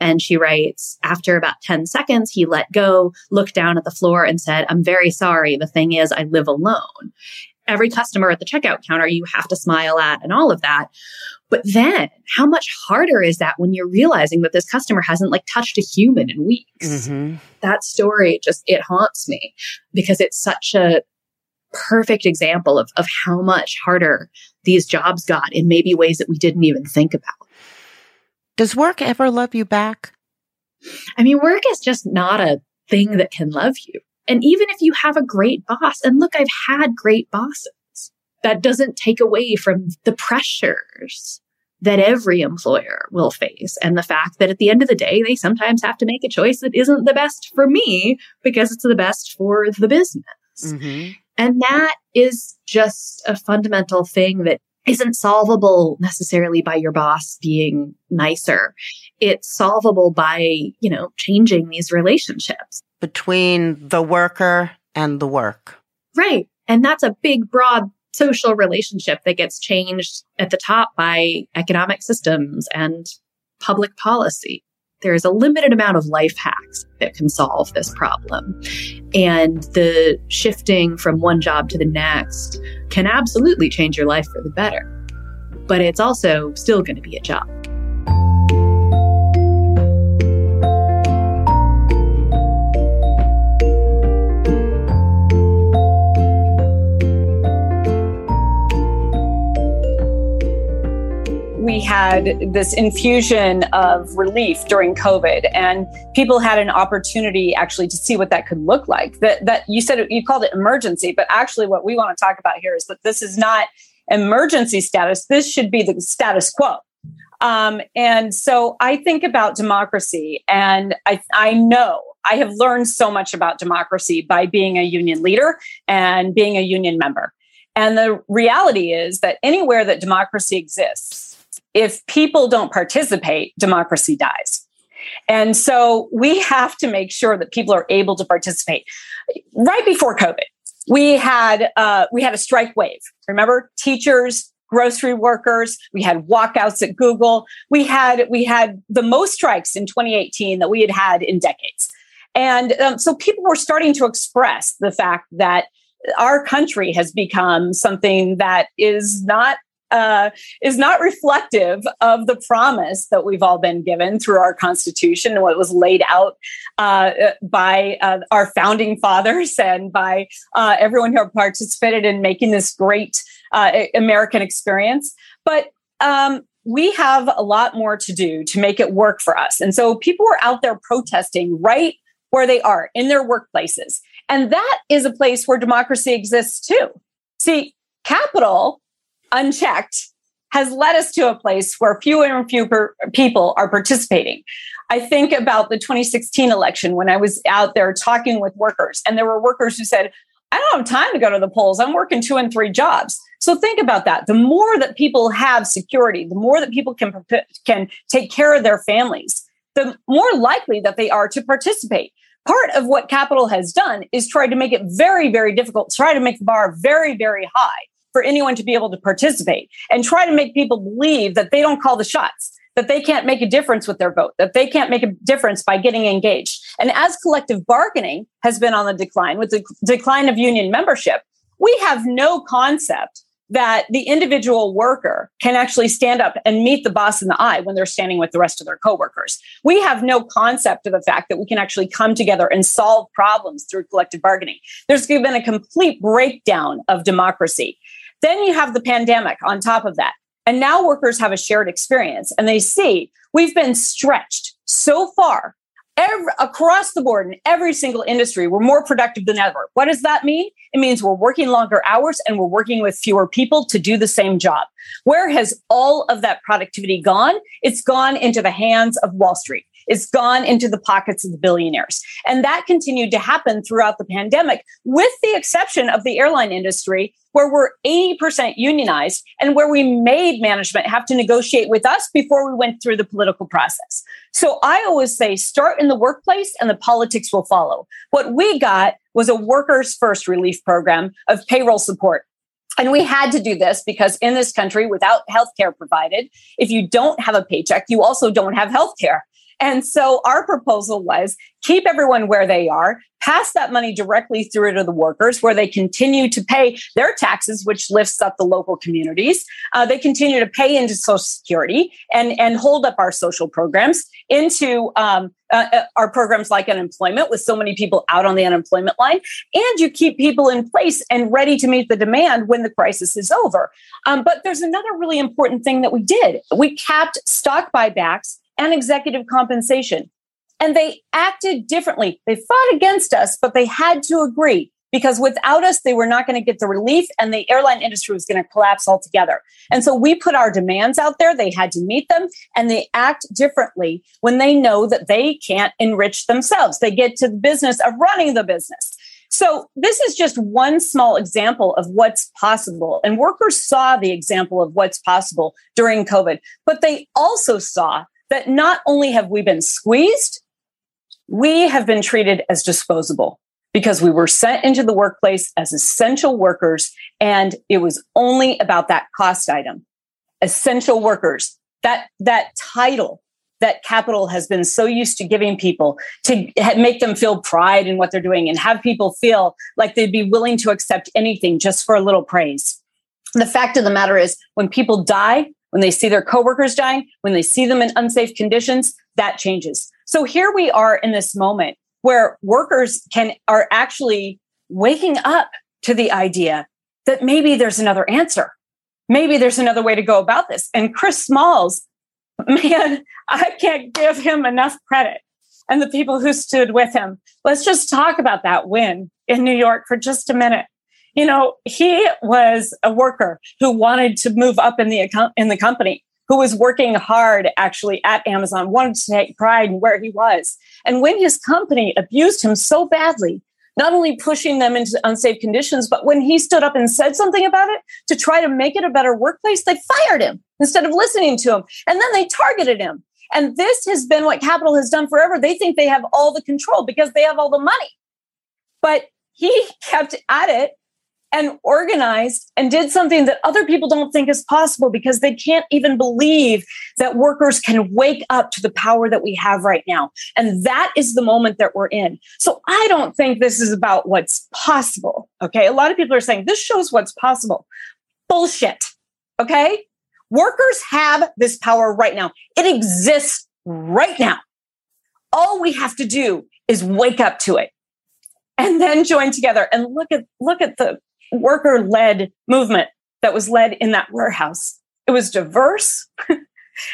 S13: And she writes, after about 10 seconds, he let go, looked down at the floor and said, I'm very sorry. The thing is, I live alone. Every customer at the checkout counter, you have to smile at and all of that. But then how much harder is that when you're realizing that this customer hasn't like touched a human in weeks? Mm-hmm. That story just, it haunts me because it's such a perfect example of, of how much harder these jobs got in maybe ways that we didn't even think about.
S14: Does work ever love you back?
S13: I mean, work is just not a thing that can love you. And even if you have a great boss, and look, I've had great bosses, that doesn't take away from the pressures that every employer will face. And the fact that at the end of the day, they sometimes have to make a choice that isn't the best for me because it's the best for the business. Mm-hmm. And that is just a fundamental thing that isn't solvable necessarily by your boss being nicer. It's solvable by, you know, changing these relationships
S14: between the worker and the work.
S13: Right. And that's a big, broad social relationship that gets changed at the top by economic systems and public policy. There is a limited amount of life hacks that can solve this problem. And the shifting from one job to the next can absolutely change your life for the better. But it's also still going to be a job.
S3: We had this infusion of relief during COVID, and people had an opportunity actually to see what that could look like. That that you said you called it emergency, but actually, what we want to talk about here is that this is not emergency status. This should be the status quo. Um, and so I think about democracy, and I, I know I have learned so much about democracy by being a union leader and being a union member. And the reality is that anywhere that democracy exists, if people don't participate, democracy dies. And so we have to make sure that people are able to participate. Right before COVID, we had uh, we had a strike wave. Remember, teachers, grocery workers. We had walkouts at Google. We had we had the most strikes in 2018 that we had had in decades. And um, so people were starting to express the fact that our country has become something that is not uh, is not reflective of the promise that we've all been given through our Constitution and what was laid out uh, by uh, our founding fathers and by uh, everyone who participated in making this great uh, American experience. But um, we have a lot more to do to make it work for us. And so people are out there protesting right where they are in their workplaces. And that is a place where democracy exists too. See, capital unchecked has led us to a place where fewer and fewer people are participating. I think about the 2016 election when I was out there talking with workers, and there were workers who said, I don't have time to go to the polls. I'm working two and three jobs. So think about that. The more that people have security, the more that people can can take care of their families, the more likely that they are to participate. Part of what capital has done is try to make it very, very difficult, try to make the bar very, very high for anyone to be able to participate and try to make people believe that they don't call the shots, that they can't make a difference with their vote, that they can't make a difference by getting engaged. And as collective bargaining has been on the decline with the decline of union membership, we have no concept that the individual worker can actually stand up and meet the boss in the eye when they're standing with the rest of their coworkers. We have no concept of the fact that we can actually come together and solve problems through collective bargaining. There's been a complete breakdown of democracy. Then you have the pandemic on top of that. And now workers have a shared experience and they see we've been stretched so far every, across the board in every single industry, we're more productive than ever. What does that mean? It means we're working longer hours and we're working with fewer people to do the same job. Where has all of that productivity gone? It's gone into the hands of Wall Street. It's gone into the pockets of the billionaires. And that continued to happen throughout the pandemic, with the exception of the airline industry, where we're 80% unionized and where we made management have to negotiate with us before we went through the political process. So I always say start in the workplace and the politics will follow. What we got was a workers first relief program of payroll support. And we had to do this because in this country, without health care provided, if you don't have a paycheck, you also don't have health care. And so our proposal was keep everyone where they are, pass that money directly through to the workers where they continue to pay their taxes, which lifts up the local communities. Uh, they continue to pay into Social Security and, and hold up our social programs into um, uh, uh, our programs like unemployment with so many people out on the unemployment line. And you keep people in place and ready to meet the demand when the crisis is over. Um, but there's another really important thing that we did. We capped stock buybacks and executive compensation. And they acted differently. They fought against us, but they had to agree because without us, they were not going to get the relief and the airline industry was going to collapse altogether. And so we put our demands out there. They had to meet them and they act differently when they know that they can't enrich themselves. They get to the business of running the business. So this is just one small example of what's possible. And workers saw the example of what's possible during COVID, but they also saw that not only have we been squeezed, we have been treated as disposable because we were sent into the workplace as essential workers and it was only about that cost item. Essential workers that that title that capital has been so used to giving people to make them feel pride in what they're doing and have people feel like they'd be willing to accept anything just for a little praise. The fact of the matter is when people die when they see their coworkers dying, when they see them in unsafe conditions, that changes. So here we are in this moment where workers can are actually waking up to the idea that maybe there's another answer. Maybe there's another way to go about this. And Chris Smalls, man, I can't give him enough credit. And the people who stood with him. Let's just talk about that win in New York for just a minute you know, he was a worker who wanted to move up in the account in the company, who was working hard actually at Amazon, wanted to take pride in where he was. And when his company abused him so badly, not only pushing them into unsafe conditions, but when he stood up and said something about it to try to make it a better workplace, they fired him instead of listening to him. And then they targeted him. And this has been what capital has done forever. They think they have all the control because they have all the money. But he kept at it and organized and did something that other people don't think is possible because they can't even believe that workers can wake up to the power that we have right now. And that is the moment that we're in. So I don't think this is about what's possible. Okay. A lot of people are saying this shows what's possible. Bullshit. Okay. Workers have this power right now. It exists right now. All we have to do is wake up to it and then join together and look at look at the worker led movement that was led in that warehouse. It was diverse.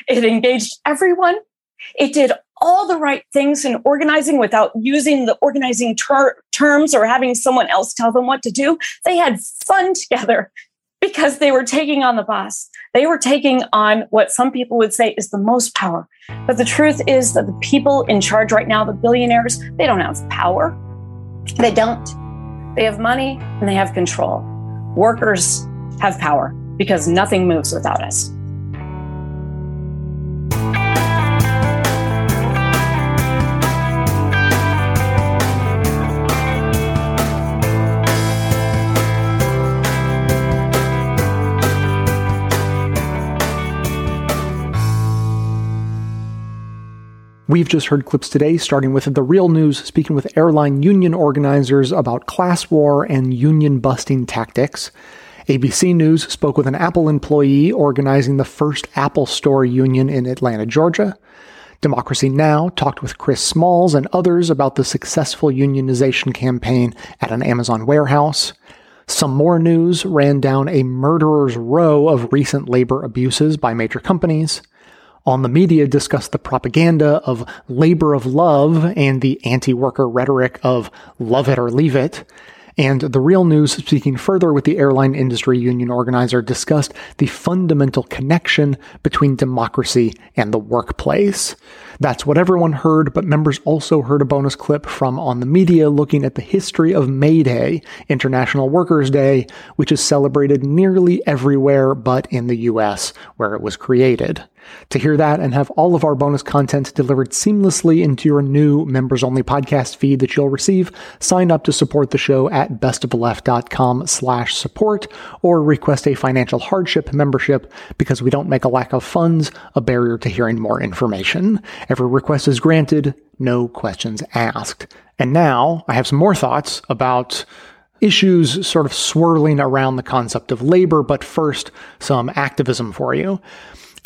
S3: it engaged everyone. It did all the right things in organizing without using the organizing ter- terms or having someone else tell them what to do. They had fun together because they were taking on the boss. They were taking on what some people would say is the most power. But the truth is that the people in charge right now, the billionaires, they don't have power. They don't. They have money and they have control. Workers have power because nothing moves without us.
S1: We've just heard clips today, starting with The Real News speaking with airline union organizers about class war and union busting tactics. ABC News spoke with an Apple employee organizing the first Apple Store union in Atlanta, Georgia. Democracy Now! talked with Chris Smalls and others about the successful unionization campaign at an Amazon warehouse. Some more news ran down a murderer's row of recent labor abuses by major companies. On the media discussed the propaganda of labor of love and the anti-worker rhetoric of love it or leave it. And the real news, speaking further with the airline industry union organizer, discussed the fundamental connection between democracy and the workplace. That's what everyone heard, but members also heard a bonus clip from On the Media looking at the history of May Day, International Workers' Day, which is celebrated nearly everywhere but in the US, where it was created. To hear that and have all of our bonus content delivered seamlessly into your new members only podcast feed that you'll receive, sign up to support the show at bestoftheleft.com slash support or request a financial hardship membership because we don't make a lack of funds a barrier to hearing more information. Every request is granted, no questions asked. And now I have some more thoughts about issues sort of swirling around the concept of labor, but first, some activism for you.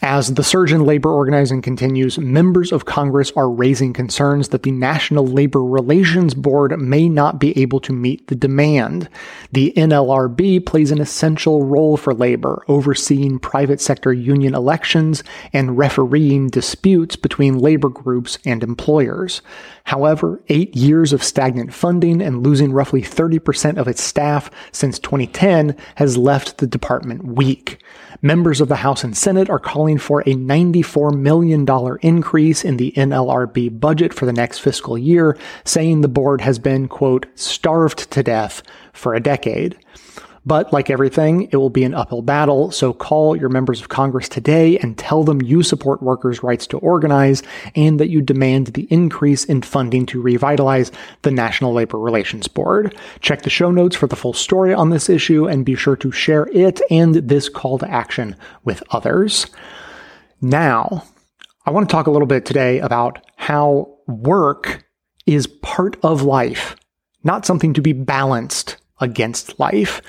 S1: As the surge in labor organizing continues, members of Congress are raising concerns that the National Labor Relations Board may not be able to meet the demand. The NLRB plays an essential role for labor, overseeing private sector union elections and refereeing disputes between labor groups and employers. However, eight years of stagnant funding and losing roughly 30% of its staff since 2010 has left the department weak. Members of the House and Senate are calling for a $94 million increase in the NLRB budget for the next fiscal year, saying the board has been, quote, starved to death for a decade. But like everything, it will be an uphill battle. So call your members of Congress today and tell them you support workers' rights to organize and that you demand the increase in funding to revitalize the National Labor Relations Board. Check the show notes for the full story on this issue and be sure to share it and this call to action with others. Now, I want to talk a little bit today about how work is part of life, not something to be balanced against life.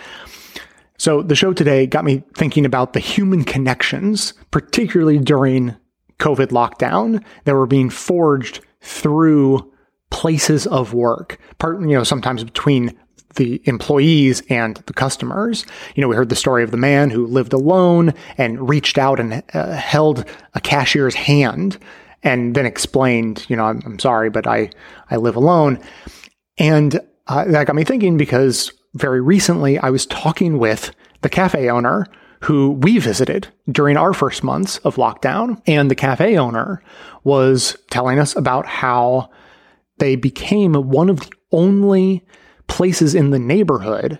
S1: So the show today got me thinking about the human connections, particularly during COVID lockdown, that were being forged through places of work, part, you know, sometimes between the employees and the customers. You know, we heard the story of the man who lived alone and reached out and uh, held a cashier's hand and then explained, you know, I'm, I'm sorry, but I, I live alone. And uh, that got me thinking because very recently I was talking with the cafe owner who we visited during our first months of lockdown. And the cafe owner was telling us about how they became one of the only places in the neighborhood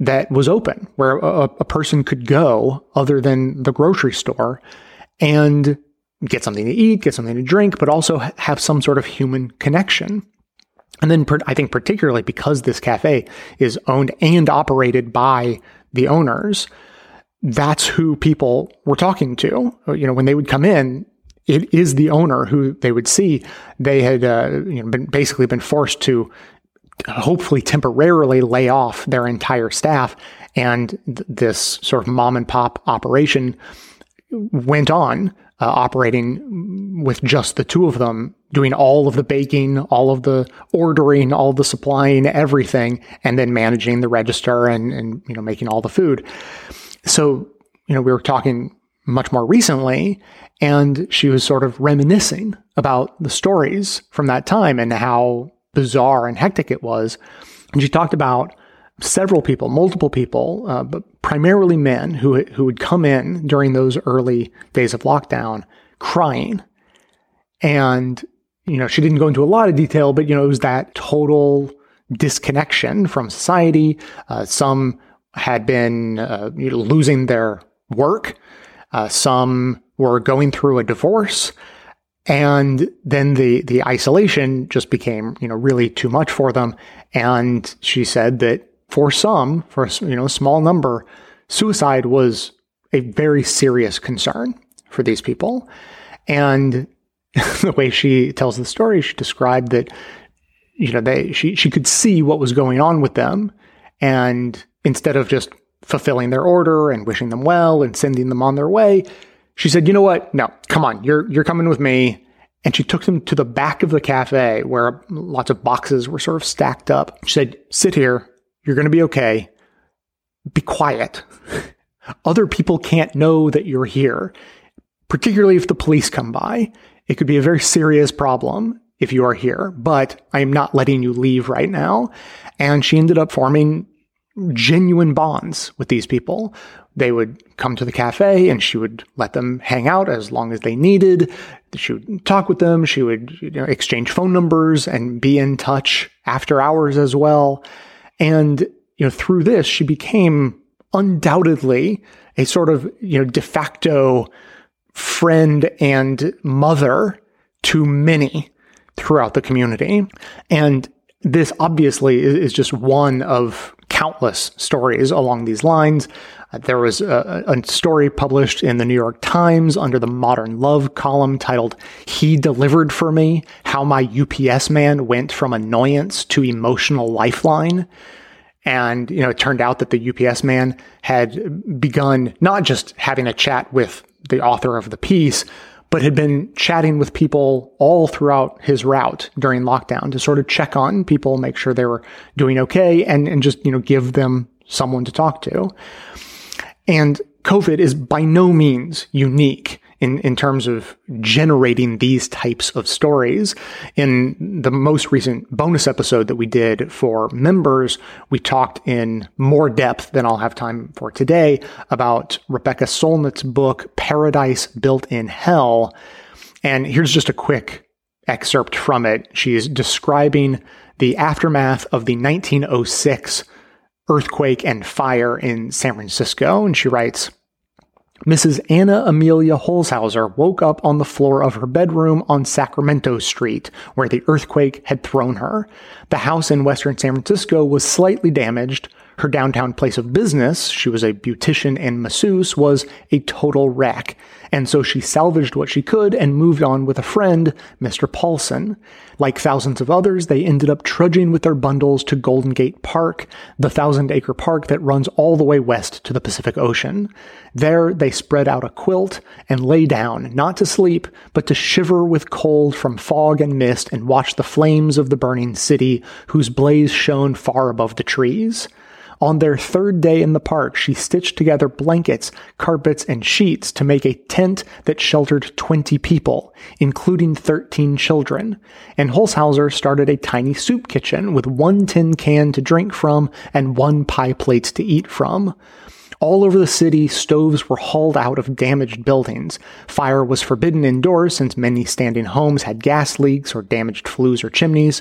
S1: that was open where a, a person could go other than the grocery store and get something to eat, get something to drink, but also have some sort of human connection. And then I think particularly because this cafe is owned and operated by the owners, that's who people were talking to. You know, when they would come in, it is the owner who they would see. They had, uh, you know, been basically been forced to hopefully temporarily lay off their entire staff, and th- this sort of mom and pop operation went on uh, operating with just the two of them, doing all of the baking, all of the ordering, all the supplying, everything, and then managing the register and, and you know making all the food. So you know we were talking much more recently, and she was sort of reminiscing about the stories from that time and how bizarre and hectic it was. And she talked about several people, multiple people, uh, but primarily men who who would come in during those early days of lockdown crying, and you know she didn't go into a lot of detail, but you know it was that total disconnection from society. Uh, some had been uh, you know, losing their work. Uh, some were going through a divorce. And then the, the isolation just became, you know, really too much for them. And she said that for some, for you know a small number, suicide was a very serious concern for these people. And the way she tells the story, she described that you know they she she could see what was going on with them, and instead of just fulfilling their order and wishing them well and sending them on their way, she said, "You know what? No, come on, you're you're coming with me." And she took them to the back of the cafe where lots of boxes were sort of stacked up. She said, "Sit here. You're going to be okay. Be quiet. Other people can't know that you're here. particularly if the police come by. It could be a very serious problem if you are here, but I am not letting you leave right now. And she ended up forming genuine bonds with these people. They would come to the cafe and she would let them hang out as long as they needed. She would talk with them. She would you know, exchange phone numbers and be in touch after hours as well. And, you know, through this, she became undoubtedly a sort of, you know, de facto friend and mother to many throughout the community. And this obviously is just one of countless stories along these lines. There was a, a, story published in the New York Times under the Modern Love column titled He Delivered for Me How My UPS Man Went from Annoyance to Emotional Lifeline. And, you know, it turned out that the UPS man had begun not just having a chat with the author of the piece, but had been chatting with people all throughout his route during lockdown to sort of check on people, make sure they were doing okay, and, and just, you know, give them someone to talk to. And COVID is by no means unique in, in terms of generating these types of stories. In the most recent bonus episode that we did for members, we talked in more depth than I'll have time for today about Rebecca Solnit's book, Paradise Built in Hell. And here's just a quick excerpt from it. She is describing the aftermath of the 1906 earthquake and fire in San Francisco. And she writes, Mrs. Anna Amelia Holshouser woke up on the floor of her bedroom on Sacramento Street, where the earthquake had thrown her. The house in western San Francisco was slightly damaged. Her downtown place of business, she was a beautician and masseuse, was a total wreck. And so she salvaged what she could and moved on with a friend, Mr. Paulson. Like thousands of others, they ended up trudging with their bundles to Golden Gate Park, the thousand acre park that runs all the way west to the Pacific Ocean. There, they spread out a quilt and lay down, not to sleep, but to shiver with cold from fog and mist and watch the flames of the burning city, whose blaze shone far above the trees. On their third day in the park, she stitched together blankets, carpets, and sheets to make a tent that sheltered 20 people, including 13 children. And Holshouser started a tiny soup kitchen with one tin can to drink from and one pie plate to eat from. All over the city, stoves were hauled out of damaged buildings. Fire was forbidden indoors since many standing homes had gas leaks or damaged flues or chimneys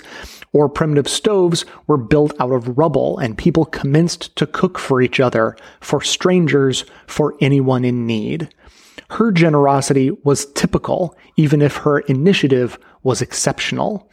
S1: or primitive stoves were built out of rubble, and people commenced to cook for each other, for strangers, for anyone in need. Her generosity was typical, even if her initiative was exceptional.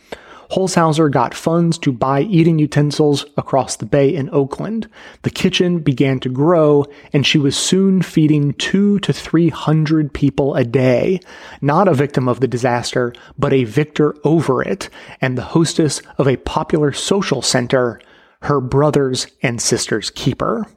S1: Holshouser got funds to buy eating utensils across the bay in Oakland. The kitchen began to grow, and she was soon feeding two to three hundred people a day. Not a victim of the disaster, but a victor over it, and the hostess of a popular social center, her brother's and sister's keeper.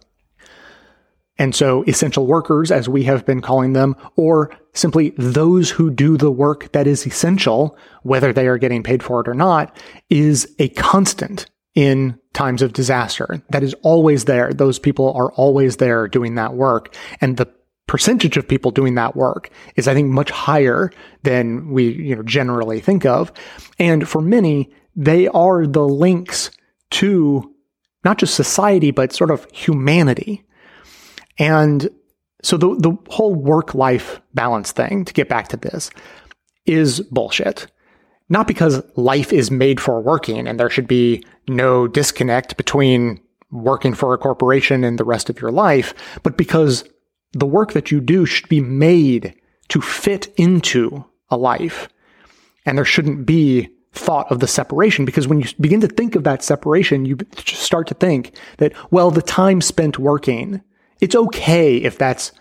S1: And so essential workers, as we have been calling them, or simply those who do the work that is essential, whether they are getting paid for it or not, is a constant in times of disaster. That is always there. Those people are always there doing that work. And the percentage of people doing that work is, I think, much higher than we, you know, generally think of. And for many, they are the links to not just society, but sort of humanity. And so the, the whole work life balance thing, to get back to this, is bullshit. Not because life is made for working and there should be no disconnect between working for a corporation and the rest of your life, but because the work that you do should be made to fit into a life. And there shouldn't be thought of the separation because when you begin to think of that separation, you start to think that, well, the time spent working it's okay if that's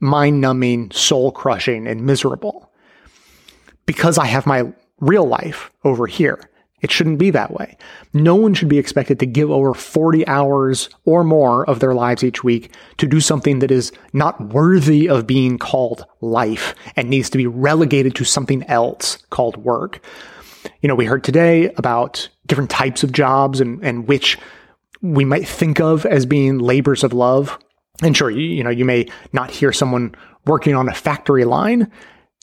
S1: mind numbing, soul crushing, and miserable because I have my real life over here. It shouldn't be that way. No one should be expected to give over 40 hours or more of their lives each week to do something that is not worthy of being called life and needs to be relegated to something else called work. You know, we heard today about different types of jobs and, and which we might think of as being labors of love and sure, you, you know, you may not hear someone working on a factory line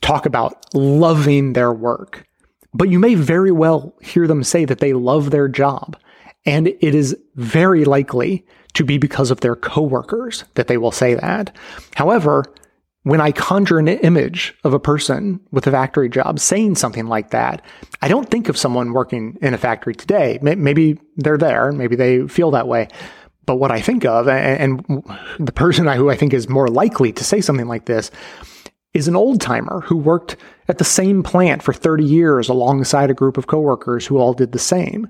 S1: talk about loving their work. But you may very well hear them say that they love their job. And it is very likely to be because of their coworkers that they will say that. However, when I conjure an image of a person with a factory job saying something like that, I don't think of someone working in a factory today. Maybe they're there, maybe they feel that way. But what I think of, and the person who I think is more likely to say something like this, is an old timer who worked at the same plant for 30 years alongside a group of coworkers who all did the same.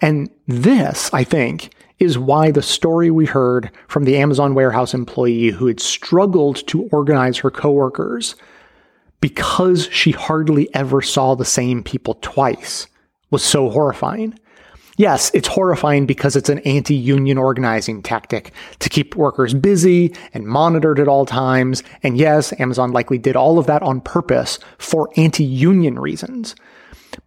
S1: And this, I think, is why the story we heard from the Amazon warehouse employee who had struggled to organize her coworkers because she hardly ever saw the same people twice was so horrifying. Yes, it's horrifying because it's an anti union organizing tactic to keep workers busy and monitored at all times. And yes, Amazon likely did all of that on purpose for anti union reasons.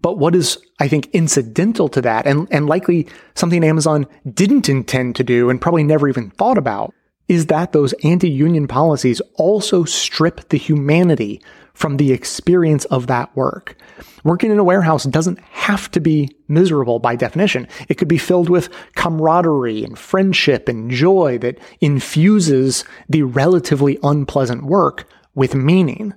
S1: But what is, I think, incidental to that, and, and likely something Amazon didn't intend to do and probably never even thought about, is that those anti union policies also strip the humanity from the experience of that work. Working in a warehouse doesn't have to be miserable by definition. It could be filled with camaraderie and friendship and joy that infuses the relatively unpleasant work with meaning.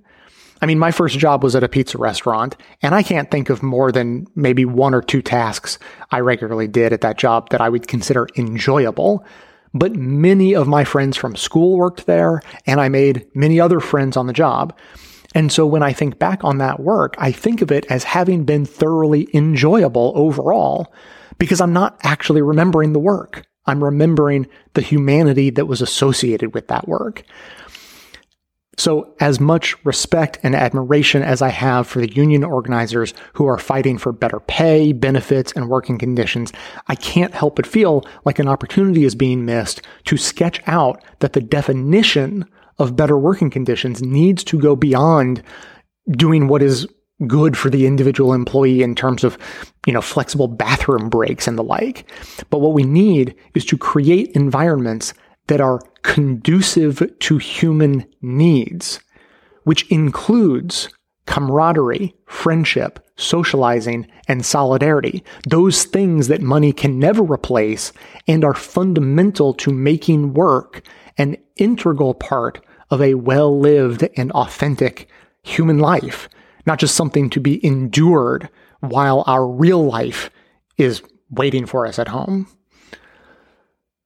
S1: I mean, my first job was at a pizza restaurant, and I can't think of more than maybe one or two tasks I regularly did at that job that I would consider enjoyable. But many of my friends from school worked there, and I made many other friends on the job. And so when I think back on that work, I think of it as having been thoroughly enjoyable overall because I'm not actually remembering the work. I'm remembering the humanity that was associated with that work. So, as much respect and admiration as I have for the union organizers who are fighting for better pay, benefits, and working conditions, I can't help but feel like an opportunity is being missed to sketch out that the definition of better working conditions needs to go beyond doing what is good for the individual employee in terms of, you know, flexible bathroom breaks and the like. But what we need is to create environments that are conducive to human needs, which includes camaraderie, friendship, socializing, and solidarity. Those things that money can never replace and are fundamental to making work an integral part of a well lived and authentic human life, not just something to be endured while our real life is waiting for us at home.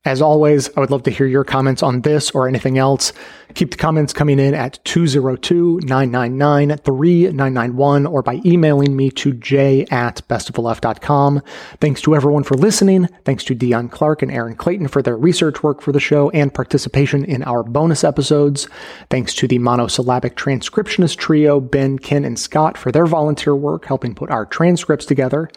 S1: As always, I would love to hear your comments on this or anything else. Keep the comments coming in at 202-999-3991 or by emailing me to j at bestoftheleft.com. Thanks to everyone for listening. Thanks to Deon Clark and Erin Clayton for their research work for the show and participation in our bonus episodes. Thanks to the monosyllabic transcriptionist trio, Ben, Ken, and Scott for their volunteer work helping put our transcripts together.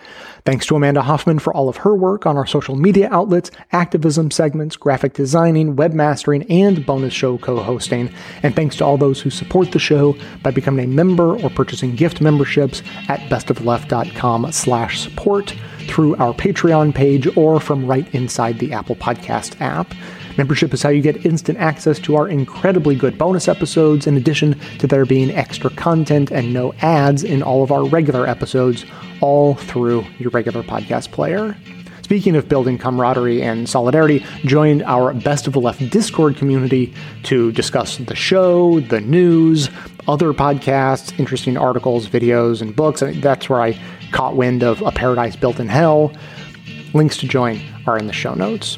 S1: Thanks to Amanda Hoffman for all of her work on our social media outlets, activism segments, graphic designing, webmastering, and bonus show co-hosting. And thanks to all those who support the show by becoming a member or purchasing gift memberships at bestoftheleft.com slash support through our Patreon page or from right inside the Apple Podcast app. Membership is how you get instant access to our incredibly good bonus episodes, in addition to there being extra content and no ads in all of our regular episodes, all through your regular podcast player. Speaking of building camaraderie and solidarity, join our Best of the Left Discord community to discuss the show, the news, other podcasts, interesting articles, videos, and books. That's where I caught wind of A Paradise Built in Hell. Links to join are in the show notes.